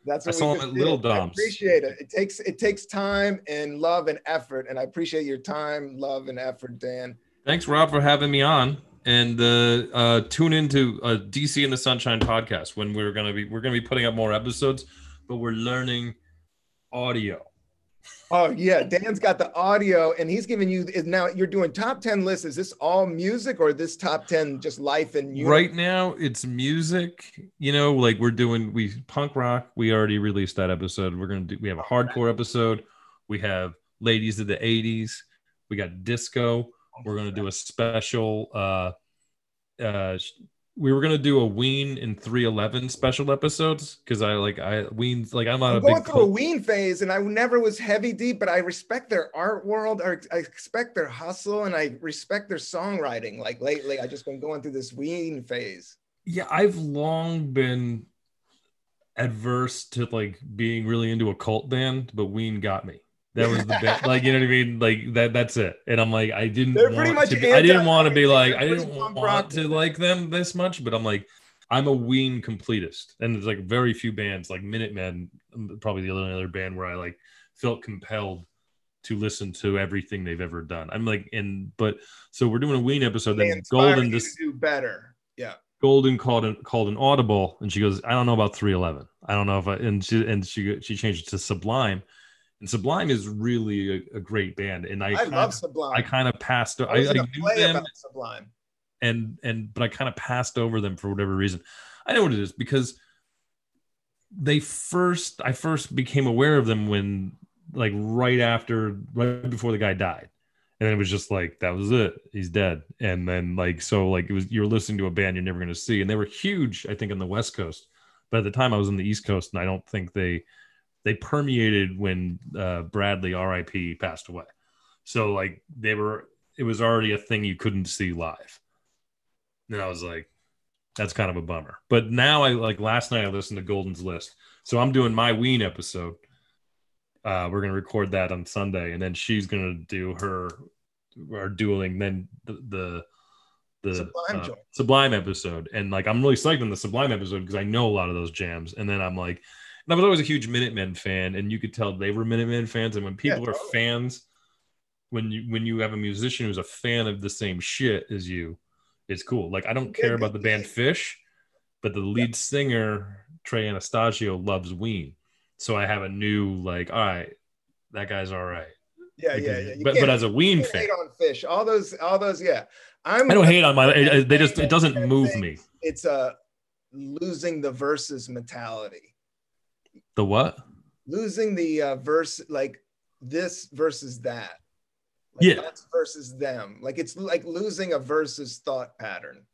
That's what I saw him at Little did. I Dom's. appreciate it. It takes it takes time and love and effort, and I appreciate your time, love, and effort, Dan. Thanks, Rob, for having me on. And uh, uh, tune into uh, DC in the Sunshine podcast when we're gonna be we're gonna be putting up more episodes, but we're learning audio. Oh yeah, Dan's got the audio, and he's giving you is now. You're doing top ten lists. Is this all music, or this top ten just life and you? Right now, it's music. You know, like we're doing we punk rock. We already released that episode. We're gonna do. We have a hardcore episode. We have ladies of the '80s. We got disco. We're gonna do a special. uh uh We were gonna do a Ween in 311 special episodes because I like I Ween's like I'm not I'm a going big through a cult- Ween phase, and I never was heavy deep, but I respect their art world, or I respect their hustle, and I respect their songwriting. Like lately, I just been going through this Ween phase. yeah i've long been adverse to like being really into a cult band but ween got me that was the band like you know what i mean like that that's it and i'm like i didn't They're want pretty much to be, i didn't want to be like i didn't want to like them this much but i'm like i'm a ween completist and there's like very few bands like minutemen um, probably the only other band where i like felt compelled to listen to everything they've ever done i'm like and but so we're doing a ween episode then golden just to do better. Yeah. Golden called an called an audible, and she goes, "I don't know about 311. I don't know if I." And she and she she changed it to Sublime, and Sublime is really a, a great band. And I I, kind love of, Sublime. I kind of passed. I, I I knew play them, about Sublime. and and but I kind of passed over them for whatever reason. I know what it is because they first I first became aware of them when like right after right before the guy died. And then it was just like that was it. He's dead. And then like so like it was you're listening to a band you're never gonna see. And they were huge, I think, on the West Coast. But at the time I was on the East Coast and I don't think they they permeated when uh Bradley RIP passed away. So like they were it was already a thing you couldn't see live. And I was like, that's kind of a bummer. But now I like last night I listened to Golden's List. So I'm doing my Ween episode. Uh, we're gonna record that on Sunday, and then she's gonna do her our dueling, then the the, the Sublime uh. Sublime episode. And like I'm really psyched on the Sublime episode because I know a lot of those jams. And then I'm like, and I was always a huge Minutemen fan, and you could tell they were Minutemen fans. And when people are totally. fans, when you when you have a musician who's a fan of the same shit as you, it's cool. Like I don't care about the band. Phish, but the lead singer Trey Anastasio loves Ween. So I have a new like, all right, that guy's all right. Yeah, Because- yeah, yeah. You But but as a Ween fan, hate on Phish. All those, all those, yeah. I'm I don't hate on my. They just it doesn't move me. It's a losing the versus mentality. The what? Losing the uh, verse, like this versus that. Like Yeah. us versus them. Like it's like losing a versus thought pattern.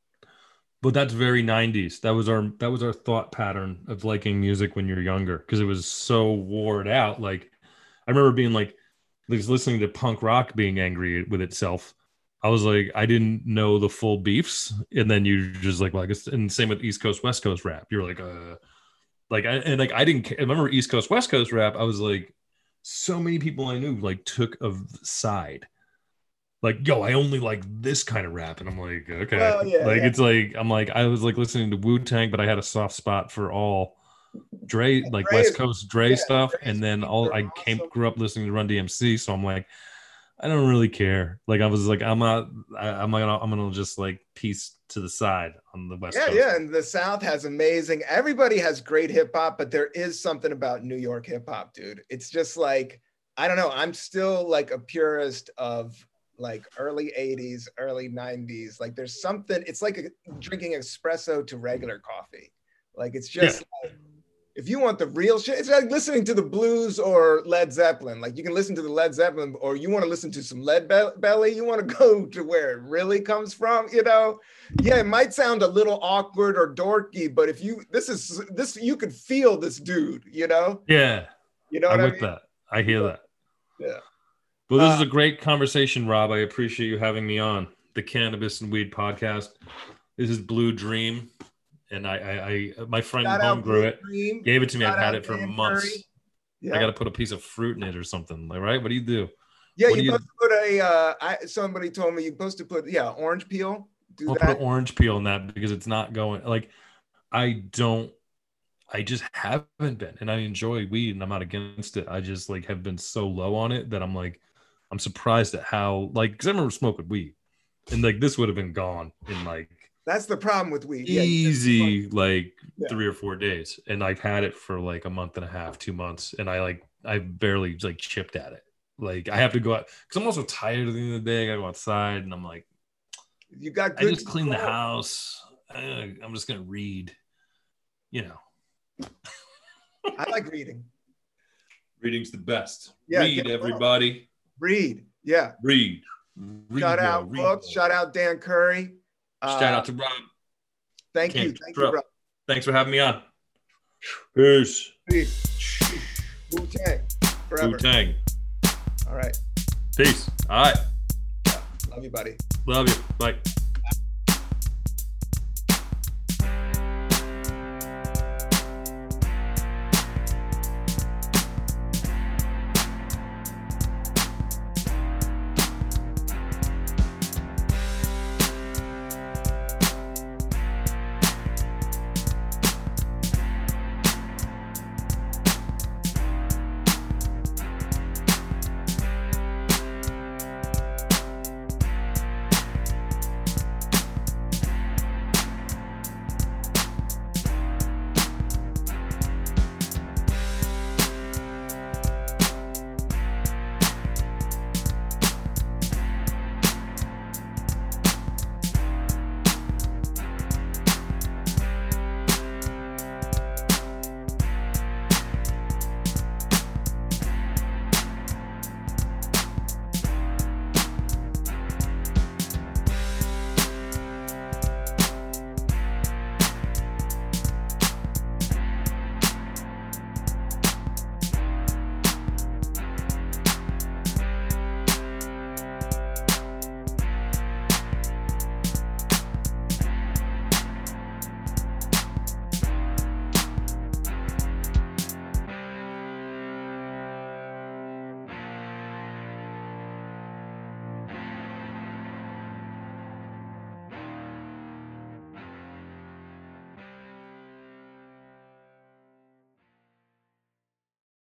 But that's very 90s. That was our that was our thought pattern of liking music when you're younger because it was so worn out. Like I remember being like was listening to punk rock being angry with itself. I was like, I didn't know the full beefs, and then you just like, well, I guess, and same with East Coast West Coast rap. You're like, uh, like, I, and like, I didn't I remember East Coast West Coast rap. I was like, so many people I knew like took a side, like, yo, I only like this kind of rap, and I'm like, okay, Well, yeah, like yeah. it's like I'm like I was like listening to Wu Tang, but I had a soft spot for all Dre, like Dre West Coast Dre yeah, stuff, Dre's and then all I came awesome. grew up listening to Run DMC, so I'm like, I don't really care. Like I was like, I'm not, I, I'm gonna, I'm gonna just like piece to the side on the west Yeah, coast. yeah, and the South has amazing. Everybody has great hip hop, but there is something about New York hip hop, dude. It's just like I don't know. I'm still like a purist of like early 80s, early 90s. Like there's something. It's like a, drinking espresso to regular coffee. Like it's just like, if you want the real shit, it's like listening to the blues or Led Zeppelin. Like you can listen to the Led Zeppelin, or you want to listen to some Lead Be- Belly. You want to go to where it really comes from, you know? Yeah, it might sound a little awkward or dorky, but if you this is this you could feel this dude, you know? yeah. You know I'm what I with mean? that. I hear that. Yeah. Well, this Uh, is a great conversation, Rob. I appreciate you having me on the Cannabis and Weed podcast. This is Blue Dream, and I, I, I my friend Shout home grew it, Dream. gave it to me. Shout I've had it for Dan months. Yeah. I got to put a piece of fruit in it or something. Like, right? What do you do? yeah, what you're you- supposed to put a uh I somebody told me you're supposed to put yeah, orange peel. Do I'll that. put orange peel in that because it's not going. Like, I don't. I just haven't been, and I enjoy weed, and I'm not against it. I just like have been so low on it that I'm like, I'm surprised at how like because I remember smoking weed, and like this would have been gone in like That's the problem with weed. Yeah, easy like Yeah. three or four days and i've had it for like a month and a half two months and i like i barely like chipped at it like i have to go out because i'm also tired at the end of the day i gotta go outside and i'm like You got i just clean the house Uh, i'm just gonna read you know I like reading. reading's the best Yeah, read everybody Read. Yeah. read, read shout out read books. Shout out Dan Curry. Shout Uh, out to rob Thank you. Can't Thank you, Bro. bro. thanks for having me on peace Wu Tang. Forever. wu-tang All right. peace all right Love you, buddy. love you bye